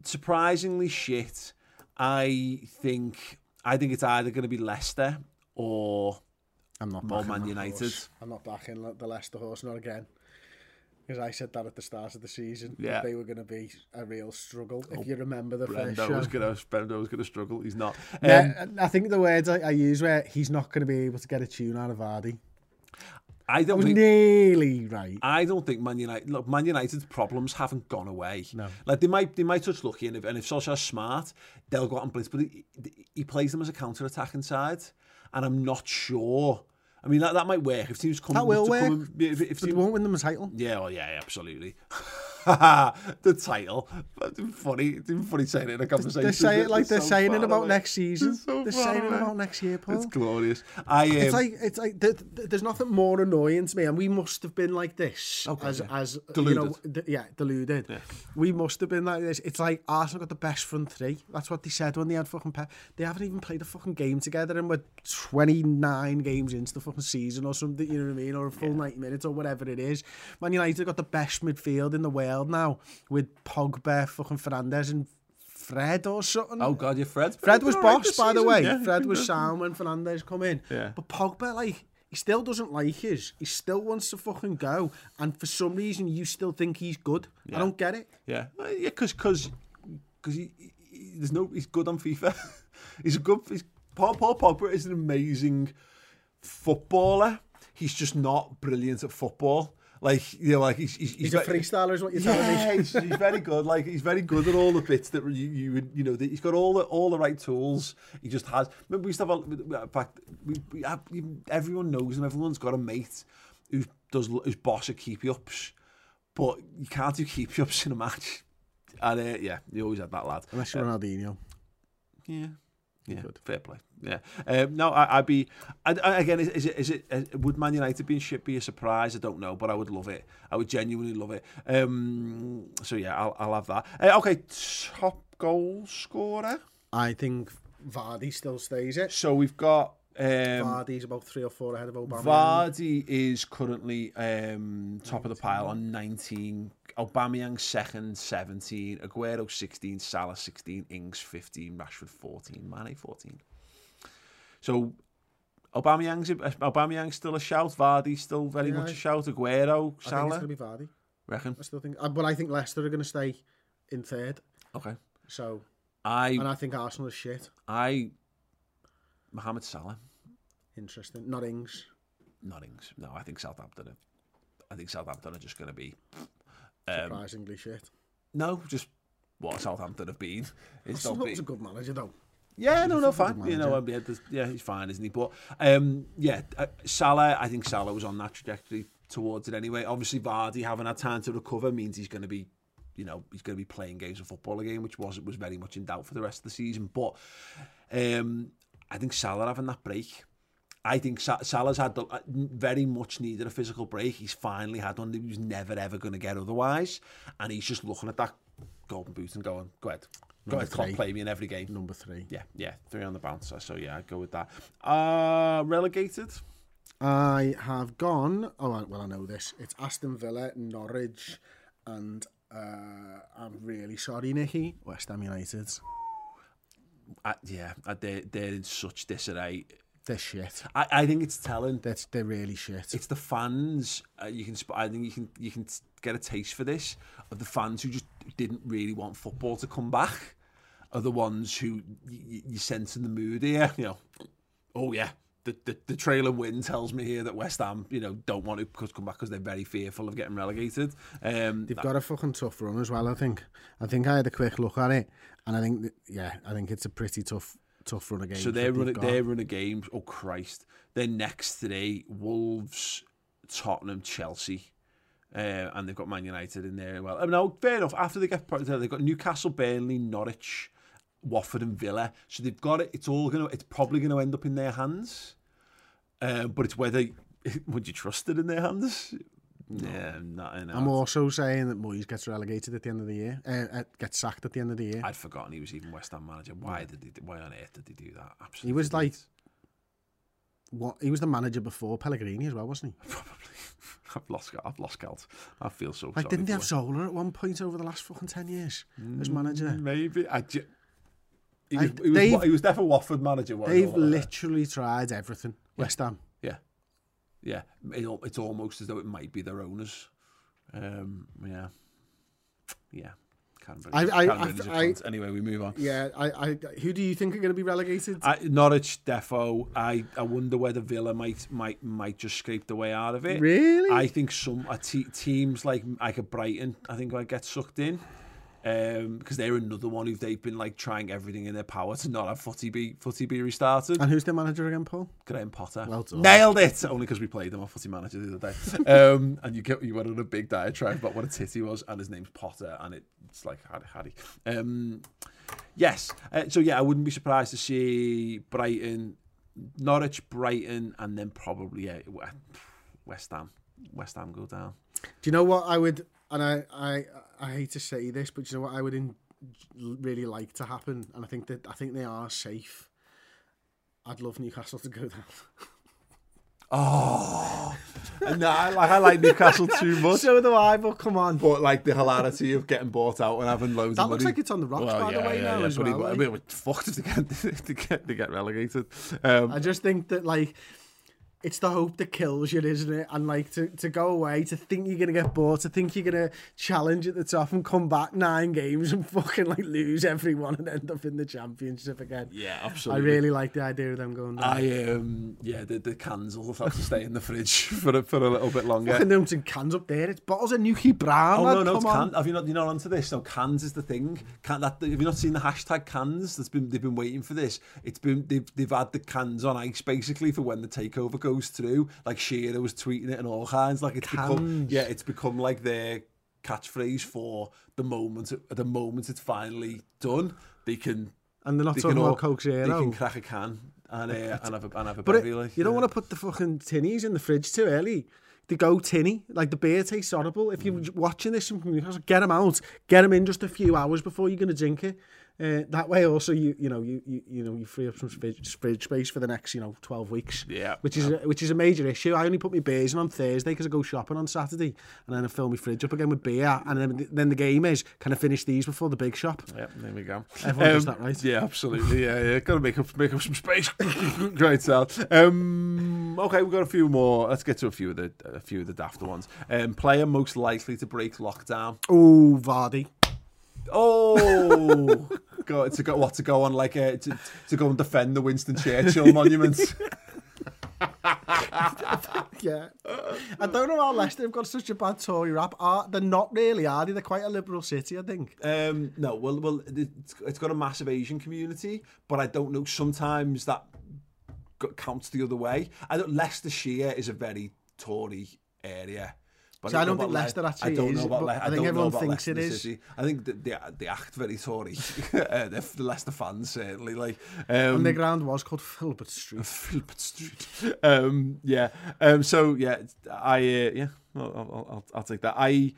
surprisingly shit. I think I think it's either going to be Leicester or I'm not More Man United. I'm not backing the Leicester horse, not again. Because I said that at the start of the season. Yeah. They were going to be a real struggle. If you remember the Brendo first show. was to Brendo was going to struggle. He's not. Um, Yeah, I think the words I, I use were he's not going to be able to get a tune out of Vardy. I I don't was think. nearly right. I don't think Man United. Look, Man United's problems haven't gone away. No. like they might, they might touch lucky, and if and if Solskjaer's smart, they'll go out and blitz. But he, he plays them as a counter-attacking side, and I'm not sure. I mean, that, that might work if teams come. That will to work. Come and, if, if But they won't win them a title. Yeah, oh, well, yeah, absolutely. the title. Funny. It's even funny saying it in a conversation. They say it like they're so saying it about away. next season. So they're saying it about next year, Paul. It's glorious. I um, It's like it's like th- th- there's nothing more annoying to me, and we must have been like this Okay, as yeah. as Deluded. you know, yeah, deluded. We must have been like this. It's like Arsenal got the best front three. That's what they said when they had fucking. Pe- they haven't even played a fucking game together, and we're 29 games into the fucking season or something. You know what I mean, or a full 90 minutes or whatever it is. Man United got the best midfield in the world now with Pogba, fucking Fernandes, and. Fred or something. oh god, yeah, Fred. Fred was right boss, this by the way. yeah, Fred was sound when Fernandes come in. Yeah. But Pogba, like, he still doesn't like us. He still wants to fucking go. And for some reason, you still think he's good. Yeah. I don't get it. Yeah, yeah, because because because he, he, there's no he's good on FIFA. he's a good. He's, Paul Paul Pogba is an amazing footballer. He's just not brilliant at football. like you know, like he's he's, he's, he's a freestyler, is what you're telling me. he's, he's very good. Like he's very good at all the bits that you you would you know. That he's got all the all the right tools. He just has. Remember, we used to have. A, in fact, we, we have, everyone knows him. Everyone's got a mate who does who's boss at keepy ups, but you can't do keepy ups in a match. And uh, yeah, you always had that lad. Unless you're uh, Ronaldinho. Yeah. Yeah, fair play. Yeah, um, no, I, I'd be. I, I, again, is, is it? Is it? Uh, would Man United being shit be a surprise? I don't know, but I would love it. I would genuinely love it. Um, so yeah, I'll, I'll have that. Uh, okay, top goal scorer. I think Vardy still stays it. So we've got um, Vardy's about three or four ahead of Obama. Vardy is currently um, top of the pile on 19. Aubameyang second, 17. Aguero 16. Salah 16. Ings 15. Rashford 14. Mane 14. So Aubameyang's, Aubameyang's still a shout. Vardy's still very Yeah, much a shout. Aguero, I think it's Salah. going to be Vardy. Reckon? I still think, uh, but I think Leicester are going to stay in third. Okay. So, I, and I think Arsenal is shit. I, Mohamed Salah. Interesting. Not Ings. Nothing's. No, I think Southampton. Are, I think Southampton are just going to be. Um, Surprisingly shit. no, just what Southampton have been. It's not been. a good manager though. Yeah, no, no, fine. You know, yeah, yeah, he's fine, isn't he? But um, yeah, uh, Salah. I think Salah was on that trajectory towards it anyway. Obviously, Vardy having had time to recover means he's going to be, you know, he's going to be playing games of football again, which was was very much in doubt for the rest of the season. But um, I think Salah having that break. I think Salah's had the, uh, very much needed a physical break. He's finally had one that he was never ever going to get otherwise, and he's just looking at that golden boot and going, "Go ahead, go Number ahead, come on, three. play me in every game." Number three. Yeah, yeah, three on the bouncer. So yeah, I'd go with that. Uh relegated. I have gone. Oh well, I know this. It's Aston Villa, Norwich, and uh, I'm really sorry, Nicky. West Ham United. Uh, yeah, uh, they're they're in such disarray. They're shit. I, I think it's telling. That's they're really shit. It's the fans. Uh, you can. sp- I think you can. You can t- get a taste for this of the fans who just didn't really want football to come back. Are the ones who y- y- you sense in the mood here. You know. Oh yeah. The, the, the trailer win tells me here that West Ham, you know, don't want to come back because they're very fearful of getting relegated. Um, They've got a fucking tough run as well. I think. I think I had a quick look at it, and I think that, yeah, I think it's a pretty tough tough run of games. So they're running, they're running games. Oh Christ! Their next today: Wolves, Tottenham, Chelsea, uh, and they've got Man United in there. as Well, I mean, no, fair enough. After they get they've got Newcastle, Burnley, Norwich, Watford, and Villa. So they've got it. It's all gonna. It's probably gonna end up in their hands. Uh, but it's whether would you trust it in their hands? Yeah, not I'm also saying that Moyes gets relegated at the end of the year. Uh, uh, gets sacked at the end of the year. I'd forgotten he was even West Ham manager. Why did he? Why on earth did he do that? Absolutely. He was like what? He was the manager before Pellegrini as well, wasn't he? probably. I've lost. I've lost count. I feel so. Like, didn't they have Zola at one point over the last fucking ten years as manager? Maybe. I ju- he, I- was, he, was, he was Watford manager. They've literally tried everything. West Ham. Yeah. It, it's almost as though it might be their owners. Um, yeah. Yeah. Can't I- believe, I- can't I- believe it's a I-. Anyway, we move on. Yeah, I, I, who do you think are going to be relegated? I, Norwich, Defo. I, I wonder whether Villa might might might just scrape the way out of it. Really? I think some uh, te- teams like like a Brighton, I think might get sucked in. Um, because they're another one who they've been like trying everything in their power to not have footy be footy be restarted. and who's their manager again, Paul? Graham Potter. Well done. Nailed it. Only because we played him on Footy Manager the other day. um, and you get you went on a big diatribe about what a titty was, and his name's Potter, and it, it's like. Harry. Um, yes. Uh, so yeah, I wouldn't be surprised to see Brighton, Norwich, Brighton, and then probably yeah, West Ham. West Ham go down. Do you know what I would? And I, I, I hate to say this, but you know what I would in, really like to happen? And I think that I think they are safe. I'd love Newcastle to go down. Oh, no, I like I like Newcastle too much. so do I, but come on. But like the hilarity of getting bought out and having loads That of looks money. like it's on the rocks, by the way, now, as but he- well, I mean, we're fucked if they get to get to get relegated. Um, I just think that like it's the hope that kills you, isn't it? And like to, to go away, to think you're gonna get bored, to think you're gonna challenge at the top and come back nine games and fucking like lose everyone and end up in the championship again. yeah, absolutely. I really like the idea of them going down. I um yeah the the cans will have to stay in the fridge for a, for a little bit longer. Fucking them some cans up there. It's bottles of Newkie Brown. Oh lad, no, no, it's on. can. Have you not? You're not onto this. No, cans is the thing. Can that? Have you not seen the hashtag cans? That's been they've been waiting for this. It's been they've they've had the cans on ice basically for when the takeover goes through. Like Shearer was tweeting it and all kinds. Like it's become yeah, it's become like their catchphrase for the moment. At the moment it's finally done, they can. And they're not they talking about Coke They can crack a can and uh, and have a and have a But bevy, like, you don't yeah. want to put the fucking tinnies in the fridge too early. They go tinny. Like the beer tastes horrible. If you're Mm. watching this get them out. Get them in just a few hours before you're going to drink it. Uh, that way, also you you know you, you you know you free up some fridge, space for the next you know twelve weeks. Yeah. which is a, which is a major issue. I only put my beers in on Thursday because I go shopping on Saturday, and then I fill my fridge up again with beer. And then then the game is can I finish these before the big shop? Yep, there we go. Everyone does that, right? Yeah, absolutely. Yeah, yeah. Got to make up, make up some space. Great Sal. Um, okay, we've got a few more. Let's get to a few of the a few of the dafter ones. Um, player most likely to break lockdown. Oh, Vardy. Oh, go to go what to go on like a, to, to go and defend the Winston Churchill monument. yeah. I don't know how Leicester have got such a bad Tory rap. Are, they're not really, are they? They're quite a liberal city, I think. Um, no, well, well, it's, it's got a massive Asian community, but I don't know. Sometimes that counts the other way. I don't. Leicestershire is a very Tory area. But So I know don't think about Le- Leicester actually I don't know is, about but Le- I I think everyone thinks it Leicester is. City. I think that they, they act very Tory. uh, the, the Leicester fans certainly like. Um, And the ground was called Filbert Street. Filbert Street. Um, yeah. Um, so yeah, I uh, yeah, I'll, I'll, I'll, I'll take that. I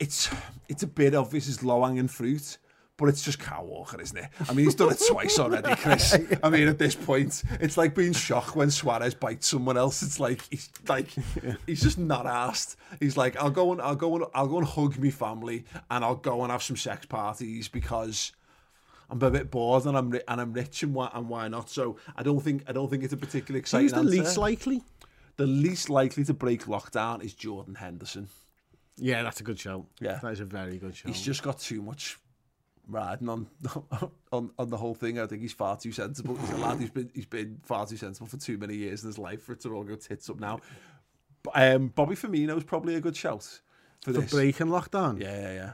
it's it's a bit obvious as low hanging fruit. But it's just Kyle Walker, isn't it? I mean, he's done it twice already, Chris. I mean, at this point, it's like being shocked when Suarez bites someone else. It's like he's like he's just not asked. He's like, I'll go and I'll go and I'll go and hug me family, and I'll go and have some sex parties because I'm a bit bored and I'm and I'm rich and why and why not? So I don't think I don't think it's a particularly exciting. Who's the answer. least likely? the least likely to break lockdown is Jordan Henderson. Yeah, that's a good show. Yeah. That is a very good show. He's just got too much riding on on on the whole thing. I think he's far too sensible. He's a lad who's been he's been far too sensible for too many years in his life for it to all go tits up now. Um, Bobby Firmino's probably a good shout for, For this. breaking lockdown. Yeah, yeah, yeah.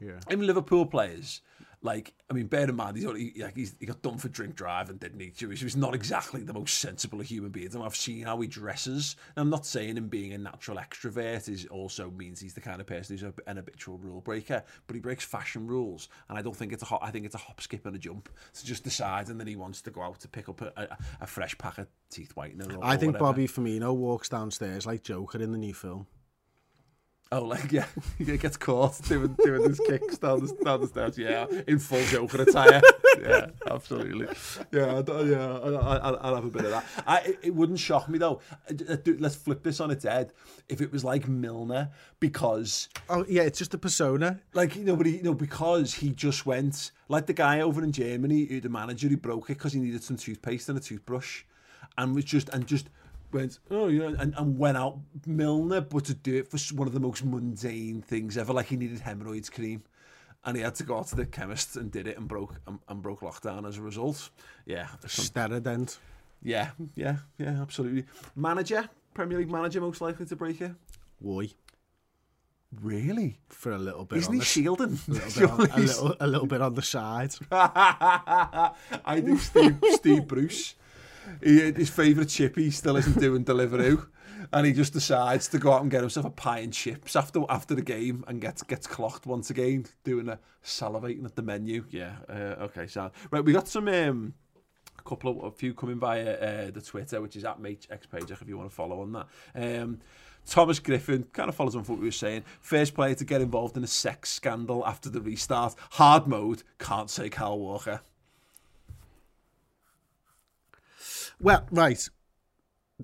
Yeah. Even Liverpool players, like I mean, bear in mind he's only like he's, he got done for drink driving, didn't he? He's he's not exactly the most sensible of human beings. And I've seen how he dresses. And I'm not saying him being a natural extrovert is also means he's the kind of person who's a, an habitual rule breaker, but he breaks fashion rules. And I don't think it's a hop. I think it's a hop, skip, and a jump. So just deciding that he wants to go out to pick up a, a, a fresh pack of teeth whitener. Or, I think whatever. Bobby Firmino walks downstairs like Joker in the new film. Oh, like, yeah, he gets caught doing, doing his kicks down the, down the stairs, yeah, in full Joker attire. yeah, absolutely. Yeah, I, yeah, I, I, I'll have a bit of that. I, it, it wouldn't shock me, though. Uh, uh, let's flip this on its head. If it was like Milner, because... Oh, yeah, it's just a persona. Like, you know, but he, you know, because he just went... Like the guy over in Germany, who the manager, who broke it because he needed some toothpaste and a toothbrush. And was just, and just went oh you know and, and went out Milner, but to do it for one of the most mundane things ever, like he needed hemorrhoids cream. And he had to go out to the chemist and did it and broke and, and broke lockdown as a result. Yeah, some- Steradent. yeah, yeah, yeah, absolutely. Manager, Premier League manager, most likely to break it. Why? Really? For a little bit. Isn't he the, shielding? a, little bit on, a, little, a little bit on the side. I think Steve, Steve Bruce, he, his favourite chip he still isn't doing Deliveroo. And he just decides to go out and get himself a pie and chips after after the game and gets gets clocked once again doing a salivating at the menu. Yeah, uh, okay, so right, we got some um, a couple of a few coming via uh, the Twitter, which is at MateX page if you want to follow on that. Um, Thomas Griffin kind of follows on from what we were saying. First player to get involved in a sex scandal after the restart. Hard mode, can't say Carl Walker. Well, right.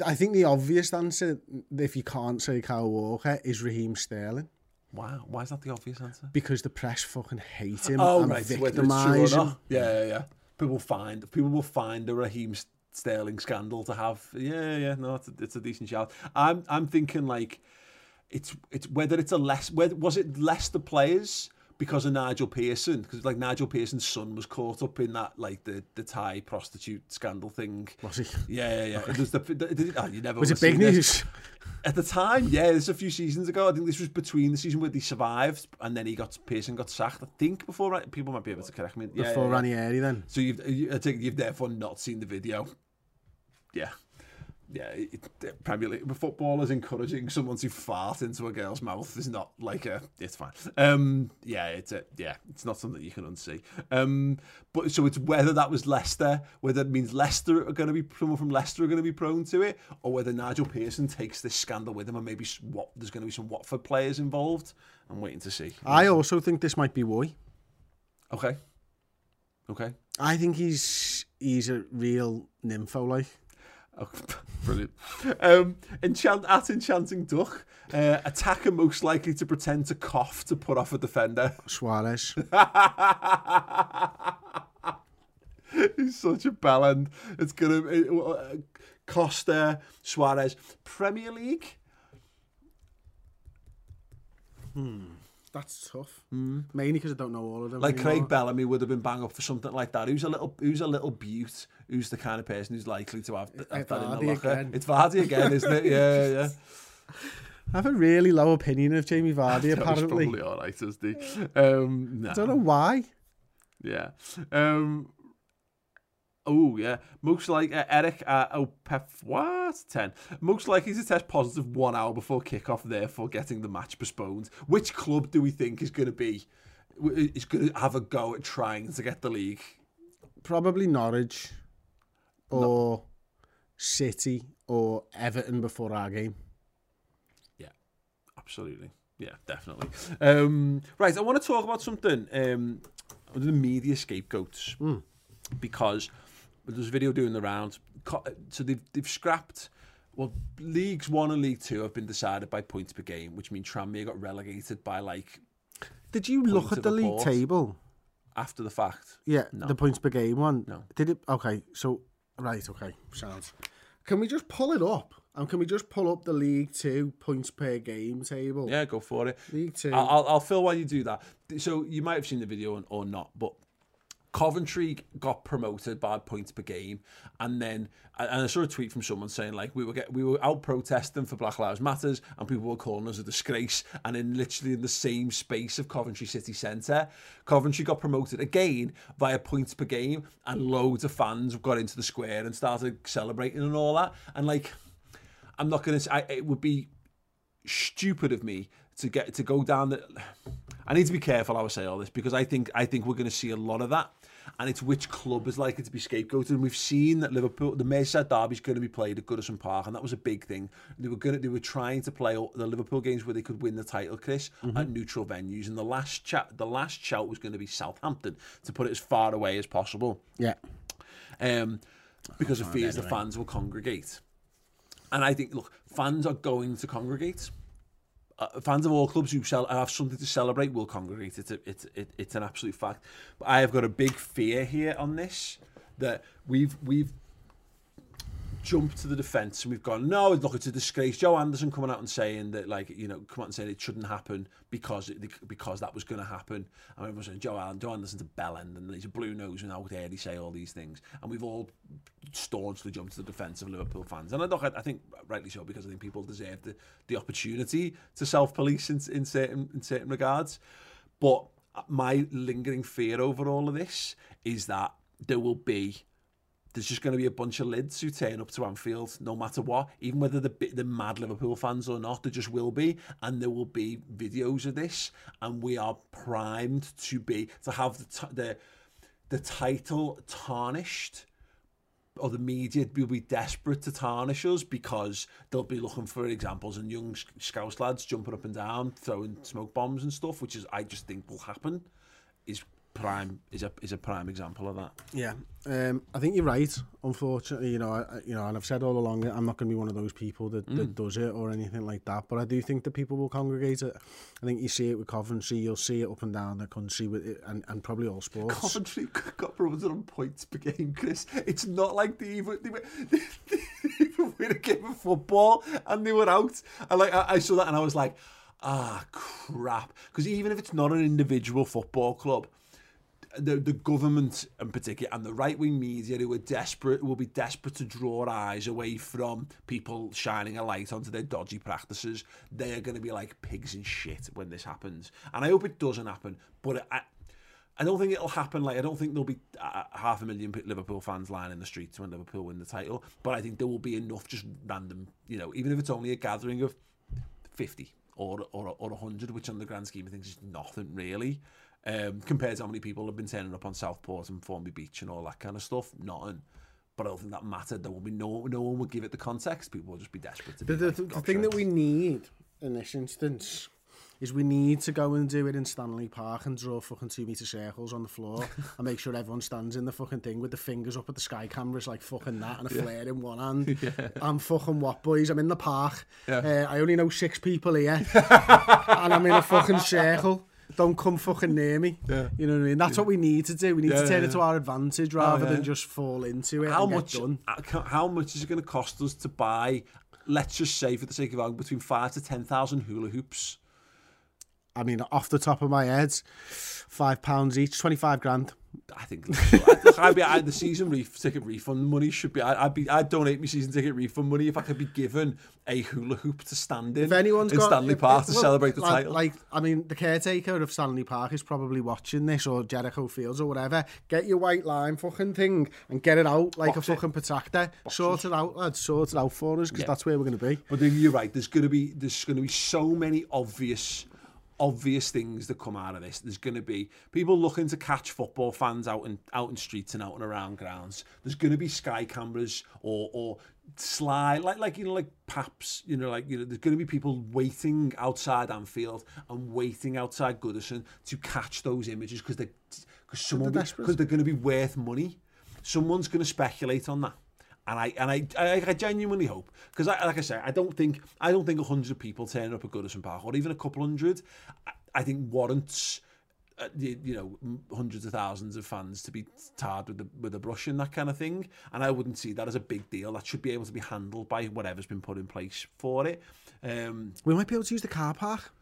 I think the obvious answer, if you can't say Kyle Walker, is Raheem Sterling. Wow, why is that the obvious answer? Because the press fucking hate him Oh and right, whether it's true or victimise him. Yeah, yeah, yeah. People find people will find the Raheem Sterling scandal to have. Yeah, yeah. No, it's a, it's a decent shout. I'm I'm thinking like it's it's whether it's a less whether was it less the players because of Nigel Pearson, because like Nigel Pearson's son was caught up in that like the the Thai prostitute scandal thing. Was he? Yeah, yeah, yeah. It was the, the, the oh, you never was it big news? At the time, yeah, this was a few seasons ago. I think this was between the season where they survived and then he got Pearson got sacked. I think before right, people might be able to correct me. Yeah, before yeah, yeah. Ranieri, then. So you've you, I think you've therefore not seen the video. Yeah, Yeah, it, it, Premier League footballers encouraging someone to fart into a girl's mouth is not like a. It's fine. Um, yeah, it's a, yeah, it's not something you can unsee. Um, but so it's whether that was Leicester, whether it means Leicester are going to be someone from Leicester are going to be prone to it, or whether Nigel Pearson takes this scandal with him, and maybe what there's going to be some Watford players involved. I'm waiting to see. I also think this might be Woy. Okay. Okay. I think he's he's a real nympho like. Oh, brilliant. Um, enchant at enchanting duck. Uh, attacker most likely to pretend to cough to put off a defender. Suarez. He's such a bellend. It's gonna it, uh, Costa Suarez Premier League. Hmm. That's tough. Mm. Mainly because I don't know all of them. Like anymore. Craig Bellamy would have been bang up for something like that. Who's a little, who's a little beaut? Who's the kind of person who's likely to have, have that in the locker? again. It's Vardy again, isn't it? Yeah, yeah. I have a really low opinion of Jamie Vardy. He's apparently, probably all right, isn't he? Um, nah. I don't know why. Yeah. Um. Oh yeah. Most like uh, Eric uh, Opef what ten. Most likely to test positive one hour before kickoff, therefore getting the match postponed. Which club do we think is going to be is going to have a go at trying to get the league? Probably Norwich or City or Everton before our game. Yeah, absolutely. Yeah, definitely. Um, right, I want to talk about something. Um, the media scapegoats because there's a video doing the rounds. So they've they've scrapped. Well, leagues one and league two have been decided by points per game, which means Tranmere got relegated by like Did you look at the league table? after the fact. Yeah, No. the points per game one. No. Did it? Okay, so right, okay, sounds. Can we just pull it up? And can we just pull up the League Two points per game table? Yeah, go for it. League Two. I'll, I'll, I'll fill while you do that. So you might have seen the video or not, but Coventry got promoted by points per game, and then and I saw a tweet from someone saying like we were get, we were out protesting for Black Lives Matters, and people were calling us a disgrace, and in literally in the same space of Coventry City Centre, Coventry got promoted again via points per game, and loads of fans got into the square and started celebrating and all that, and like I'm not gonna say I, it would be stupid of me to get to go down the I need to be careful how I say all this because I think I think we're going to see a lot of that. And it's which club is likely to be scapegoated. And we've seen that Liverpool the Merseyside derby is going to be played at Goodison Park and that was a big thing. They were going to, they were trying to play all- the Liverpool games where they could win the title Chris at neutral venues. And the last chat the last shout was going to be Southampton to put it as far away as possible. Yeah. um, because of fears the fans will congregate. And I think, look, fans are going to congregate. Uh, fans of all clubs who sell, have something to celebrate will congregate. It's, a, it's, it, it's an absolute fact. But I have got a big fear here on this that we've we've jumped to the defence and we've gone, no, look, it's a disgrace. Joe Anderson coming out and saying that, like, you know, come out and saying it shouldn't happen because it, because that was going to happen. And everyone's saying, Joe, Allen, Joe Anderson's a bell end and he's a blue nose and how dare he say all these things. And we've all staunchly jumped to the defence of Liverpool fans. And I, look, I, I think, rightly so, because I think people deserve the, the opportunity to self-police in, in, certain, in certain regards. But my lingering fear over all of this is that there will be there's just going to be a bunch of lids who turn up to Anfield no matter what, even whether they're, they're mad Liverpool fans or not, there just will be, and there will be videos of this, and we are primed to be to have the the, the title tarnished. Or the media will be desperate to tarnish us because they'll be looking for examples and young sc- scouse lads jumping up and down, throwing smoke bombs and stuff, which is I just think will happen. Is prime is a is a prime example of that. Yeah, um, I think you're right. Unfortunately, you know, I, I- you know, and I've said all along, I'm not going to be one of those people that, that does it or anything like that. But I do think that people will congregate it. I think you see it with Coventry, you'll see it up and down the country with it, and, and probably all sports. Coventry got promoted on points per game, Chris. It's not like they even they were, they, they even win a game of football and they were out. And like I, I saw that and I was like, ah, crap. Because even if it's not an individual football club, the the government in particular and the right wing media who are desperate will be desperate to draw eyes away from people shining a light onto their dodgy practices. They are going to be like pigs in shit when this happens, and I hope it doesn't happen. But I, I don't think it'll happen. Like I don't think there'll be uh, half a million Liverpool fans lying in the streets when Liverpool win the title. But I think there will be enough just random, you know, even if it's only a gathering of fifty or or or hundred, which on the grand scheme of things is nothing really. Um, compared to how many people have been turning up on Southport and Formby Beach and all that kind of stuff, nothing. But I don't think that mattered. There will be no no one will give it the context. People will just be desperate to be. The, the, like, the, the thing that we need in this instance is we need to go and do it in Stanley Park and draw fucking two metre circles on the floor and make sure everyone stands in the fucking thing with the fingers up at the sky cameras like fucking that and a flare in one hand. I'm fucking what, boys? I'm in the park. Uh, I only know six people here and I'm in a fucking circle. Don't come fucking near me. Yeah. You know what I mean? That's what we need to do. We need Yeah, to turn yeah, it to our advantage rather yeah. than just fall into it how much uh, how much is it going to cost us to buy let's just say for the sake of argument between five to ten thousand hula hoops I mean, off the top of my head, five pounds each, twenty five grand. I think look, I'd be I, the season ref, ticket refund money should be. I, would be. I'd donate my season ticket refund money if I could be given a hula hoop to stand in. If anyone's in got Stanley if, Park if, to well, celebrate the like, title, like I mean, the caretaker of Stanley Park is probably watching this or Jericho Fields or whatever. Get your white line fucking thing and get it out like Box a it. fucking protector. Sort it out, lads. Sort it out for us because Yeah. that's where we're going to be. But then you're right. There's gonna be there's gonna be so many obvious obvious things that come out of this. There's gonna be people looking to catch football fans out in out in streets and out and around grounds. There's gonna be sky cameras or or sly like like you know like paps you know like you know there's going to be people waiting outside Anfield and waiting outside Goodison to catch those images because they because someone They're because they're going to be worth money someone's going to speculate on that and I and I I, I genuinely hope because like I say I don't think I don't think hundred people turning up at Goodison Park or even a couple hundred I, I think warrants uh, you, you know hundreds of thousands of fans to be tarred with the with a brush and that kind of thing and I wouldn't see that as a big deal that should be able to be handled by whatever's been put in place for it um We might be able to use the car park.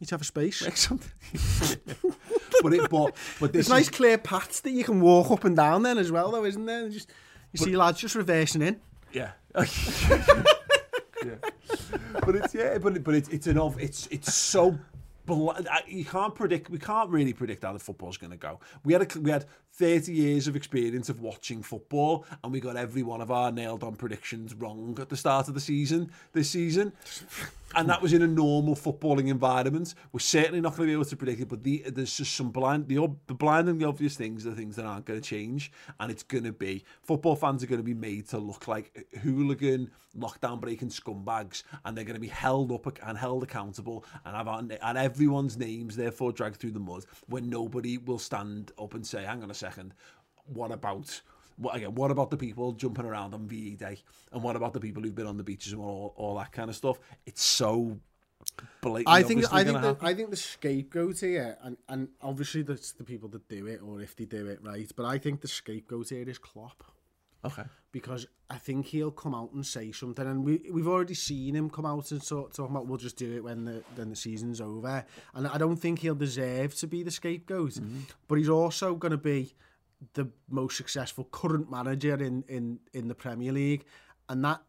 You'd have a space. like something but it but but this There's nice clear paths that you can walk up and down then as well, though, isn't there? Just you see lads just reversing in. Yeah. yeah. But it's yeah, but but it's it's an of it's it's so bl- you can't predict we can't really predict how the football's going to go. We had a, we had 30 years of experience of watching football and we got every one of our nailed on predictions wrong at the start of the season this season. And that was in a normal footballing environment. We're certainly not going to be able to predict it, but the, there's just some blind, the, the blind and the obvious things are the things that aren't going to change. And it's going to be, football fans are going to be made to look like hooligan, lockdown breaking scumbags, and they're going to be held up and held accountable and have and everyone's names therefore dragged through the mud when nobody will stand up and say, hang on a second, what about what again? What about the people jumping around on VE Day, and what about the people who've been on the beaches and all, all that kind of stuff? It's so blatant. I think I think the, I think the scapegoat here, and and obviously that's the people that do it, or if they do it right. But I think the scapegoat here is Klopp okay. because I think he'll come out and say something, and we we've already seen him come out and talk, talk about we'll just do it when the when the season's over, and I don't think he'll deserve to be the scapegoat, mm-hmm. but he's also going to be the most successful current manager in in in the Premier League, and that.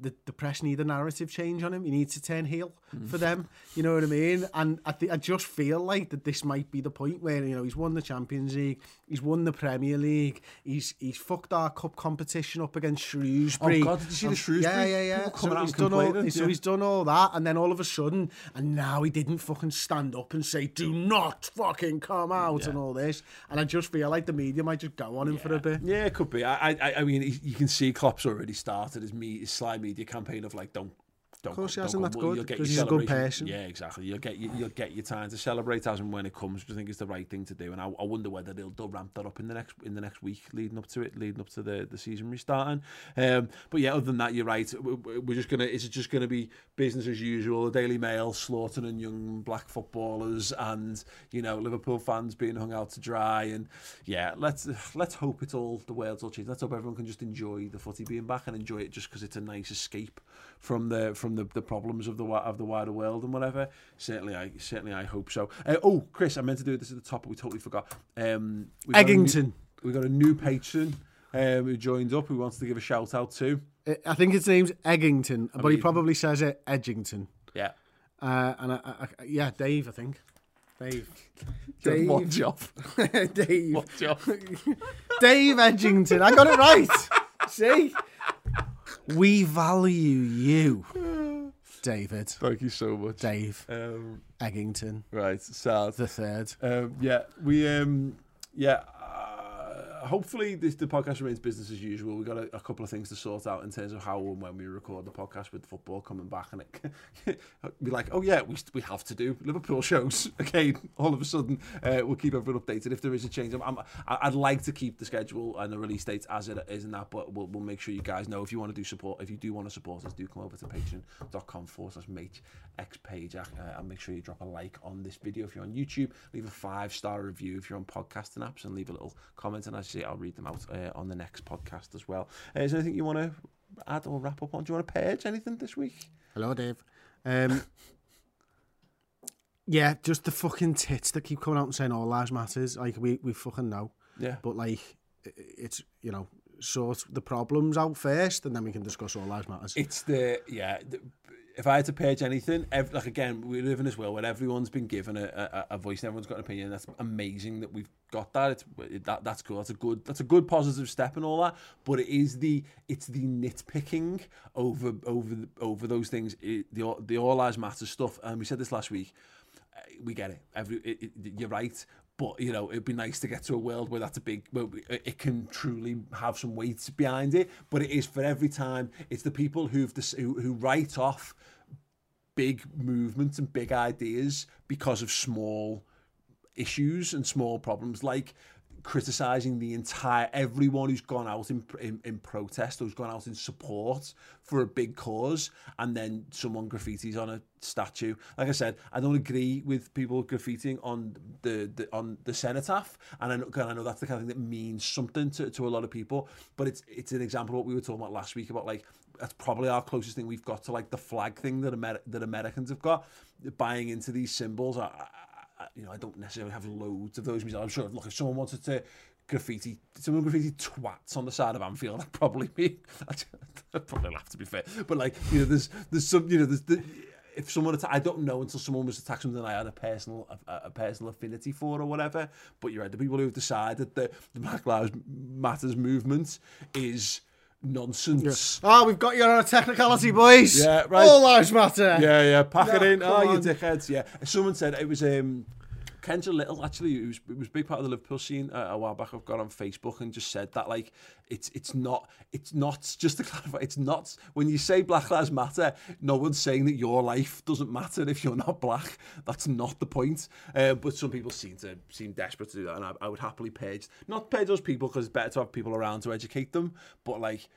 The, the press need a narrative change on him. He needs to turn heel hmm. for them. You know what I mean? And I, th- I just feel like that this might be the point where you know he's won the Champions League, he's won the Premier League, he's he's fucked our cup competition up against oh, Shrewsbury. Oh, God, did you see the Shrewsbury Yeah, yeah, yeah. out he's done all, complaining? so he's done all that, and then all of a sudden, and now he didn't fucking stand up and say, "Do not fucking come out" and all this. And I just feel like the media might just go on him for a bit. Yeah, it could be. I, I, I mean, you can see Klopp's already started his, me, his sly media campaign of like, don't, don't. Of course don't hasn't, that's good, you'll get 'cause your he's a good person. Yeah, exactly. You'll get you, you'll get your time to celebrate as and when it comes, which I think is the right thing to do. And I, I wonder whether they'll, they'll ramp that up in the next in the next week, leading up to it, leading up to the, the season restarting. Um, but yeah, other than that, you're right. We- we- We're just gonna. Is it just gonna be business as usual? The Daily Mail slaughtering young black footballers, and you know Liverpool fans being hung out to dry. And yeah, let's let's hope it's all the world's all changed. Let's hope everyone can just enjoy the footy being back and enjoy it just because it's a nice escape from the from the, the problems of the of the wider world and whatever. Certainly, I certainly I hope so. Uh, oh, Chris, I meant to do this at the top, but we totally forgot. Um, we got a new- Eggington. we got a new patron um, who joined up. Who wants to give a shout out to? I think his name's Eggington, but he mean- probably says it Edgington. Yeah, Uh, and I, I, yeah, Dave, I think. Dave. You had one Dave. job. Dave. One job. Dave Edgington. I got it right. See? We value you, David. Thank you so much. Dave Um, Eggington, right, sad. the third. Um, yeah, we um, yeah. Hopefully, this the podcast remains business as usual. We've got a, a couple of things to sort out in terms of how and when we record the podcast with football coming back, and it be like, oh yeah, we we have to do Liverpool shows again. All of a sudden, uh, we'll keep everyone updated if there is a change. I'm, I'm, I'd like to keep the schedule and the release dates as it is and that, but we'll, we'll make sure you guys know if you want to do support. If you do want to support us, do come over to patreon.com forward slash mate X page uh, and make sure you drop a like on this video if you're on YouTube. Leave a five star review if you're on podcasting apps and leave a little comment. And I say, I'll read them out uh, on the next podcast as well. Uh, is there anything you want to add or wrap up on? Do you want to page anything this week? Hello, Dave. Um, Yeah, just the fucking tits that keep coming out and saying all lives matters. Like we we fucking know. Yeah. But like, it's you know sort the problems out first, and then we can discuss all lives matters. It's the yeah. The, if I had to page anything, ev- like again, we live in this world where everyone's been given a, a, a voice and everyone's got an opinion. That's amazing that we've got that. It's it, that, that's cool. That's a good that's a good positive step and all that. But it is the it's the nitpicking over over over those things. It, the the all lives matter stuff. And um, we said this last week. Eh, we get it. Every it, it, you're right. But you know, it'd be nice to get to a world where that's a big, where it can truly have some weight behind it. But it is for every time. It's the people who've who, who write off big movements and big ideas because of small issues and small problems, like criticizing the entire everyone who's gone out in, in in protest, who's gone out in support for a big cause, and then someone graffitis on a statue. Like I said, I don't agree with people graffitiing on the, the on the cenotaph, and I know, I know that's the kind of thing that means something to, to a lot of people. But it's it's an example of what we were talking about last week about like that's probably our closest thing we've got to like the flag thing that Amer- that Americans have got buying into these symbols. you know, I don't necessarily have loads of those myself. I'm sure look, if someone wanted to graffiti, someone graffiti twats on the side of Anfield, that'd probably be, I'd probably laugh to be fair. But like, you know, there's, there's some, you know, there's, the, if someone atta- I don't know until someone was attacked something I had a personal a, a personal affinity for or whatever. But you're right, the people who've decided that the Black Lives Matters movement is nonsense. Oh, we've got you on a technicality, boys. Yeah, right. All lives matter. Yeah, yeah, pack it in. Oh, you dickheads. Yeah. Someone said it was um, Kendra Little, actually, it was, was a big part of the Liverpool scene uh, a while back. I've got on Facebook and just said that, like, it's it's not, it's not, just to clarify, it's not, when you say Black Lives Matter, no one's saying that your life doesn't matter if you're not black. That's not the point. Uh, but some people seem to seem desperate to do that, and I, I would happily page, not page those people because it's better to have people around to educate them, but like,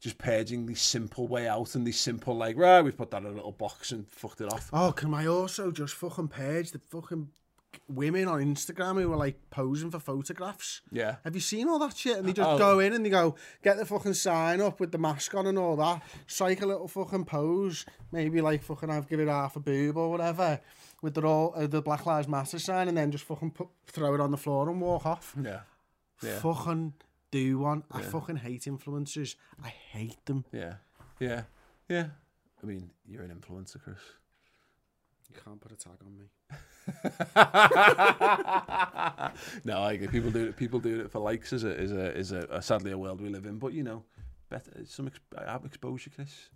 just paging the simple way out and the simple like right we've put that in a little box and fucked it off Oh, can I also just fucking page the fucking women on Instagram who were like posing for photographs? Yeah. Have you seen all that shit? And they just Oh. go in and they go, get the fucking sign up with the mask on and all that, strike a little fucking pose, maybe like fucking I've given half a boob or whatever, with the all uh, the Black Lives Matter sign, and then just fucking put, throw it on the floor and walk off. yeah Yeah. Fucking do one. I fucking hate influencers. I hate them. yeah yeah yeah I mean you're an influencer Chris You can't put a tag on me. No I agree people do it people do it for likes is a is a is a, a sadly a world we live in but you know better some ex- have exposure Chris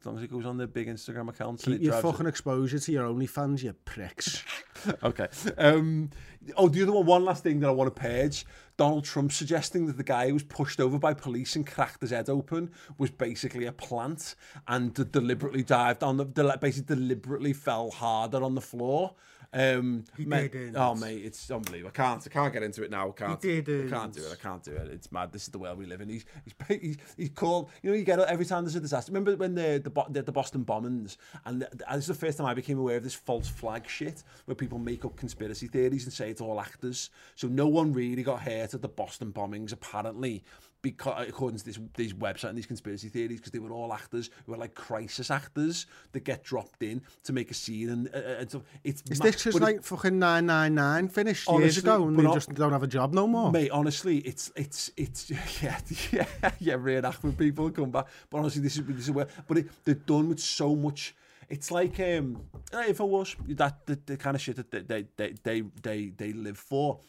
as long as it goes on the big Instagram accounts and Keep your drives it- fucking exposure to your OnlyFans, you pricks. okay. Um, oh, the other one, one last thing that I want to page. Donald Trump suggesting that the guy who was pushed over by police and cracked his head open was basically a plant and deliberately dived on the, basically deliberately fell harder on the floor. Um, mate- didn't. Oh, mate, it's unbelievable. I can't, I can't get into it now. I can't, He didn't. I can't do it. I can't do it. It's mad. This is the world we live in. He's, he's, he's, he's called, you know, you get every time there's a disaster. Remember when the, the, the, the Boston bombings? And th- this is the first time I became aware of this false flag shit where people make up conspiracy theories and say it's all actors. So no one really got hurt at the Boston bombings, apparently, because according to this, these website and these conspiracy theories, because they were all actors who were like crisis actors that get dropped in to make a scene. And, uh, and so it's Is this just but it- like fucking 999 finished years ago and they not- just don't have a job no more? Mate, honestly, it's it's it's yeah yeah yeah reenactment people come back. But honestly, this is this is where but it, they're done with so much. It's like um, if I was that the, the kind of shit that they they they they they live for.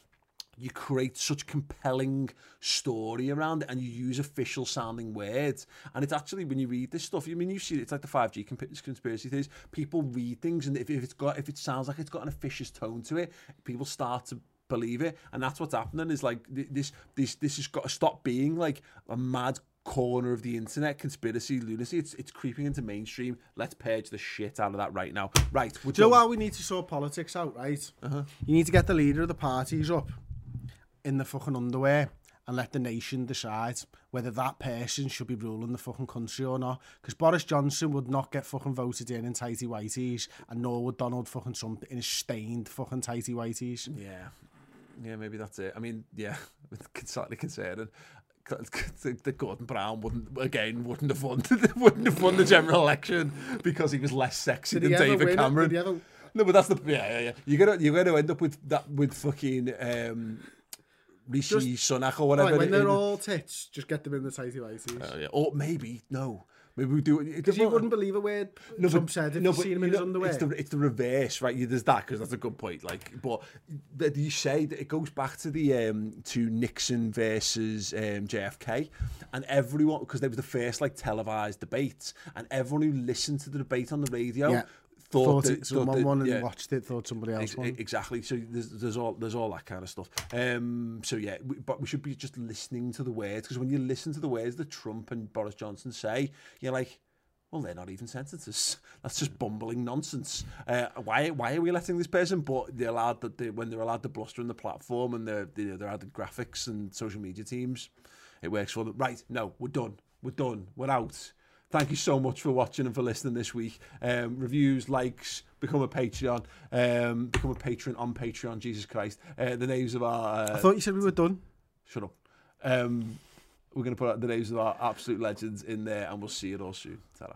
You create such compelling story around it, and you use official sounding words. And it's actually when you read this stuff, I mean, you see it's like the five G conspiracy theories. People read things, and if, if it's got if it sounds like it's got an officious tone to it, people start to believe it, and that's what's happening. Is like this this this has got to stop being like a mad corner of the internet conspiracy lunacy. It's it's creeping into mainstream. Let's purge the shit out of that right now. Right? Do you know why we need to sort politics out, right? Uh-huh. You need to get the leader of the parties up in the fucking underwear and let the nation decide whether that person should be ruling the fucking country or not. Because Boris Johnson would not get fucking voted in in tighty whities, and nor would Donald fucking Trump in his stained fucking tighty whities. Yeah, yeah, maybe that's it. I mean, yeah, it's slightly concerning. The, the Gordon Brown wouldn't again wouldn't have won wouldn't have won the general election because he was less sexy Did than David win it? Cameron. Did he ever- no, but that's the yeah, yeah, yeah. You're gonna you're gonna end up with that with fucking um, Rishi Sunak or whatever. Right, when they're all tits, just get them in the tighty whities. Uh, yeah. Or maybe, no. Maybe we do it. Because you wouldn't believe a word no, Trump but, said if no, you've seen him in his underwear. It's the, it's the reverse, right? Yeah, there's that, because that's a good point. Like, But that you say that it goes back to the um, to Nixon versus um, JFK, and everyone, because they was the first like televised debates, and everyone who listened to the debate on the radio yeah. Thought, thought that, it, someone won and yeah. watched it, thought somebody else Ex- won. Exactly. So there's, there's all there's all that kind of stuff. Um. So yeah, we, but we should be just listening to the words because when you listen to the words that Trump and Boris Johnson say, you're like, well, they're not even sentences. That's just bumbling nonsense. Uh, why why are we letting this person? But they're allowed that they, when they're allowed to bluster in the platform and they're they're, they're added graphics and social media teams, it works for them. Right? No, we're done. We're done. We're out. Thank you so much for watching and for listening this week. Um, reviews, likes, become a Patreon, um, become a patron on Patreon. Jesus Christ! Uh, the names of our uh, I thought you said we were done. shut up. Um, we're going to put out the names of our absolute legends in there, and we'll see you all soon. ta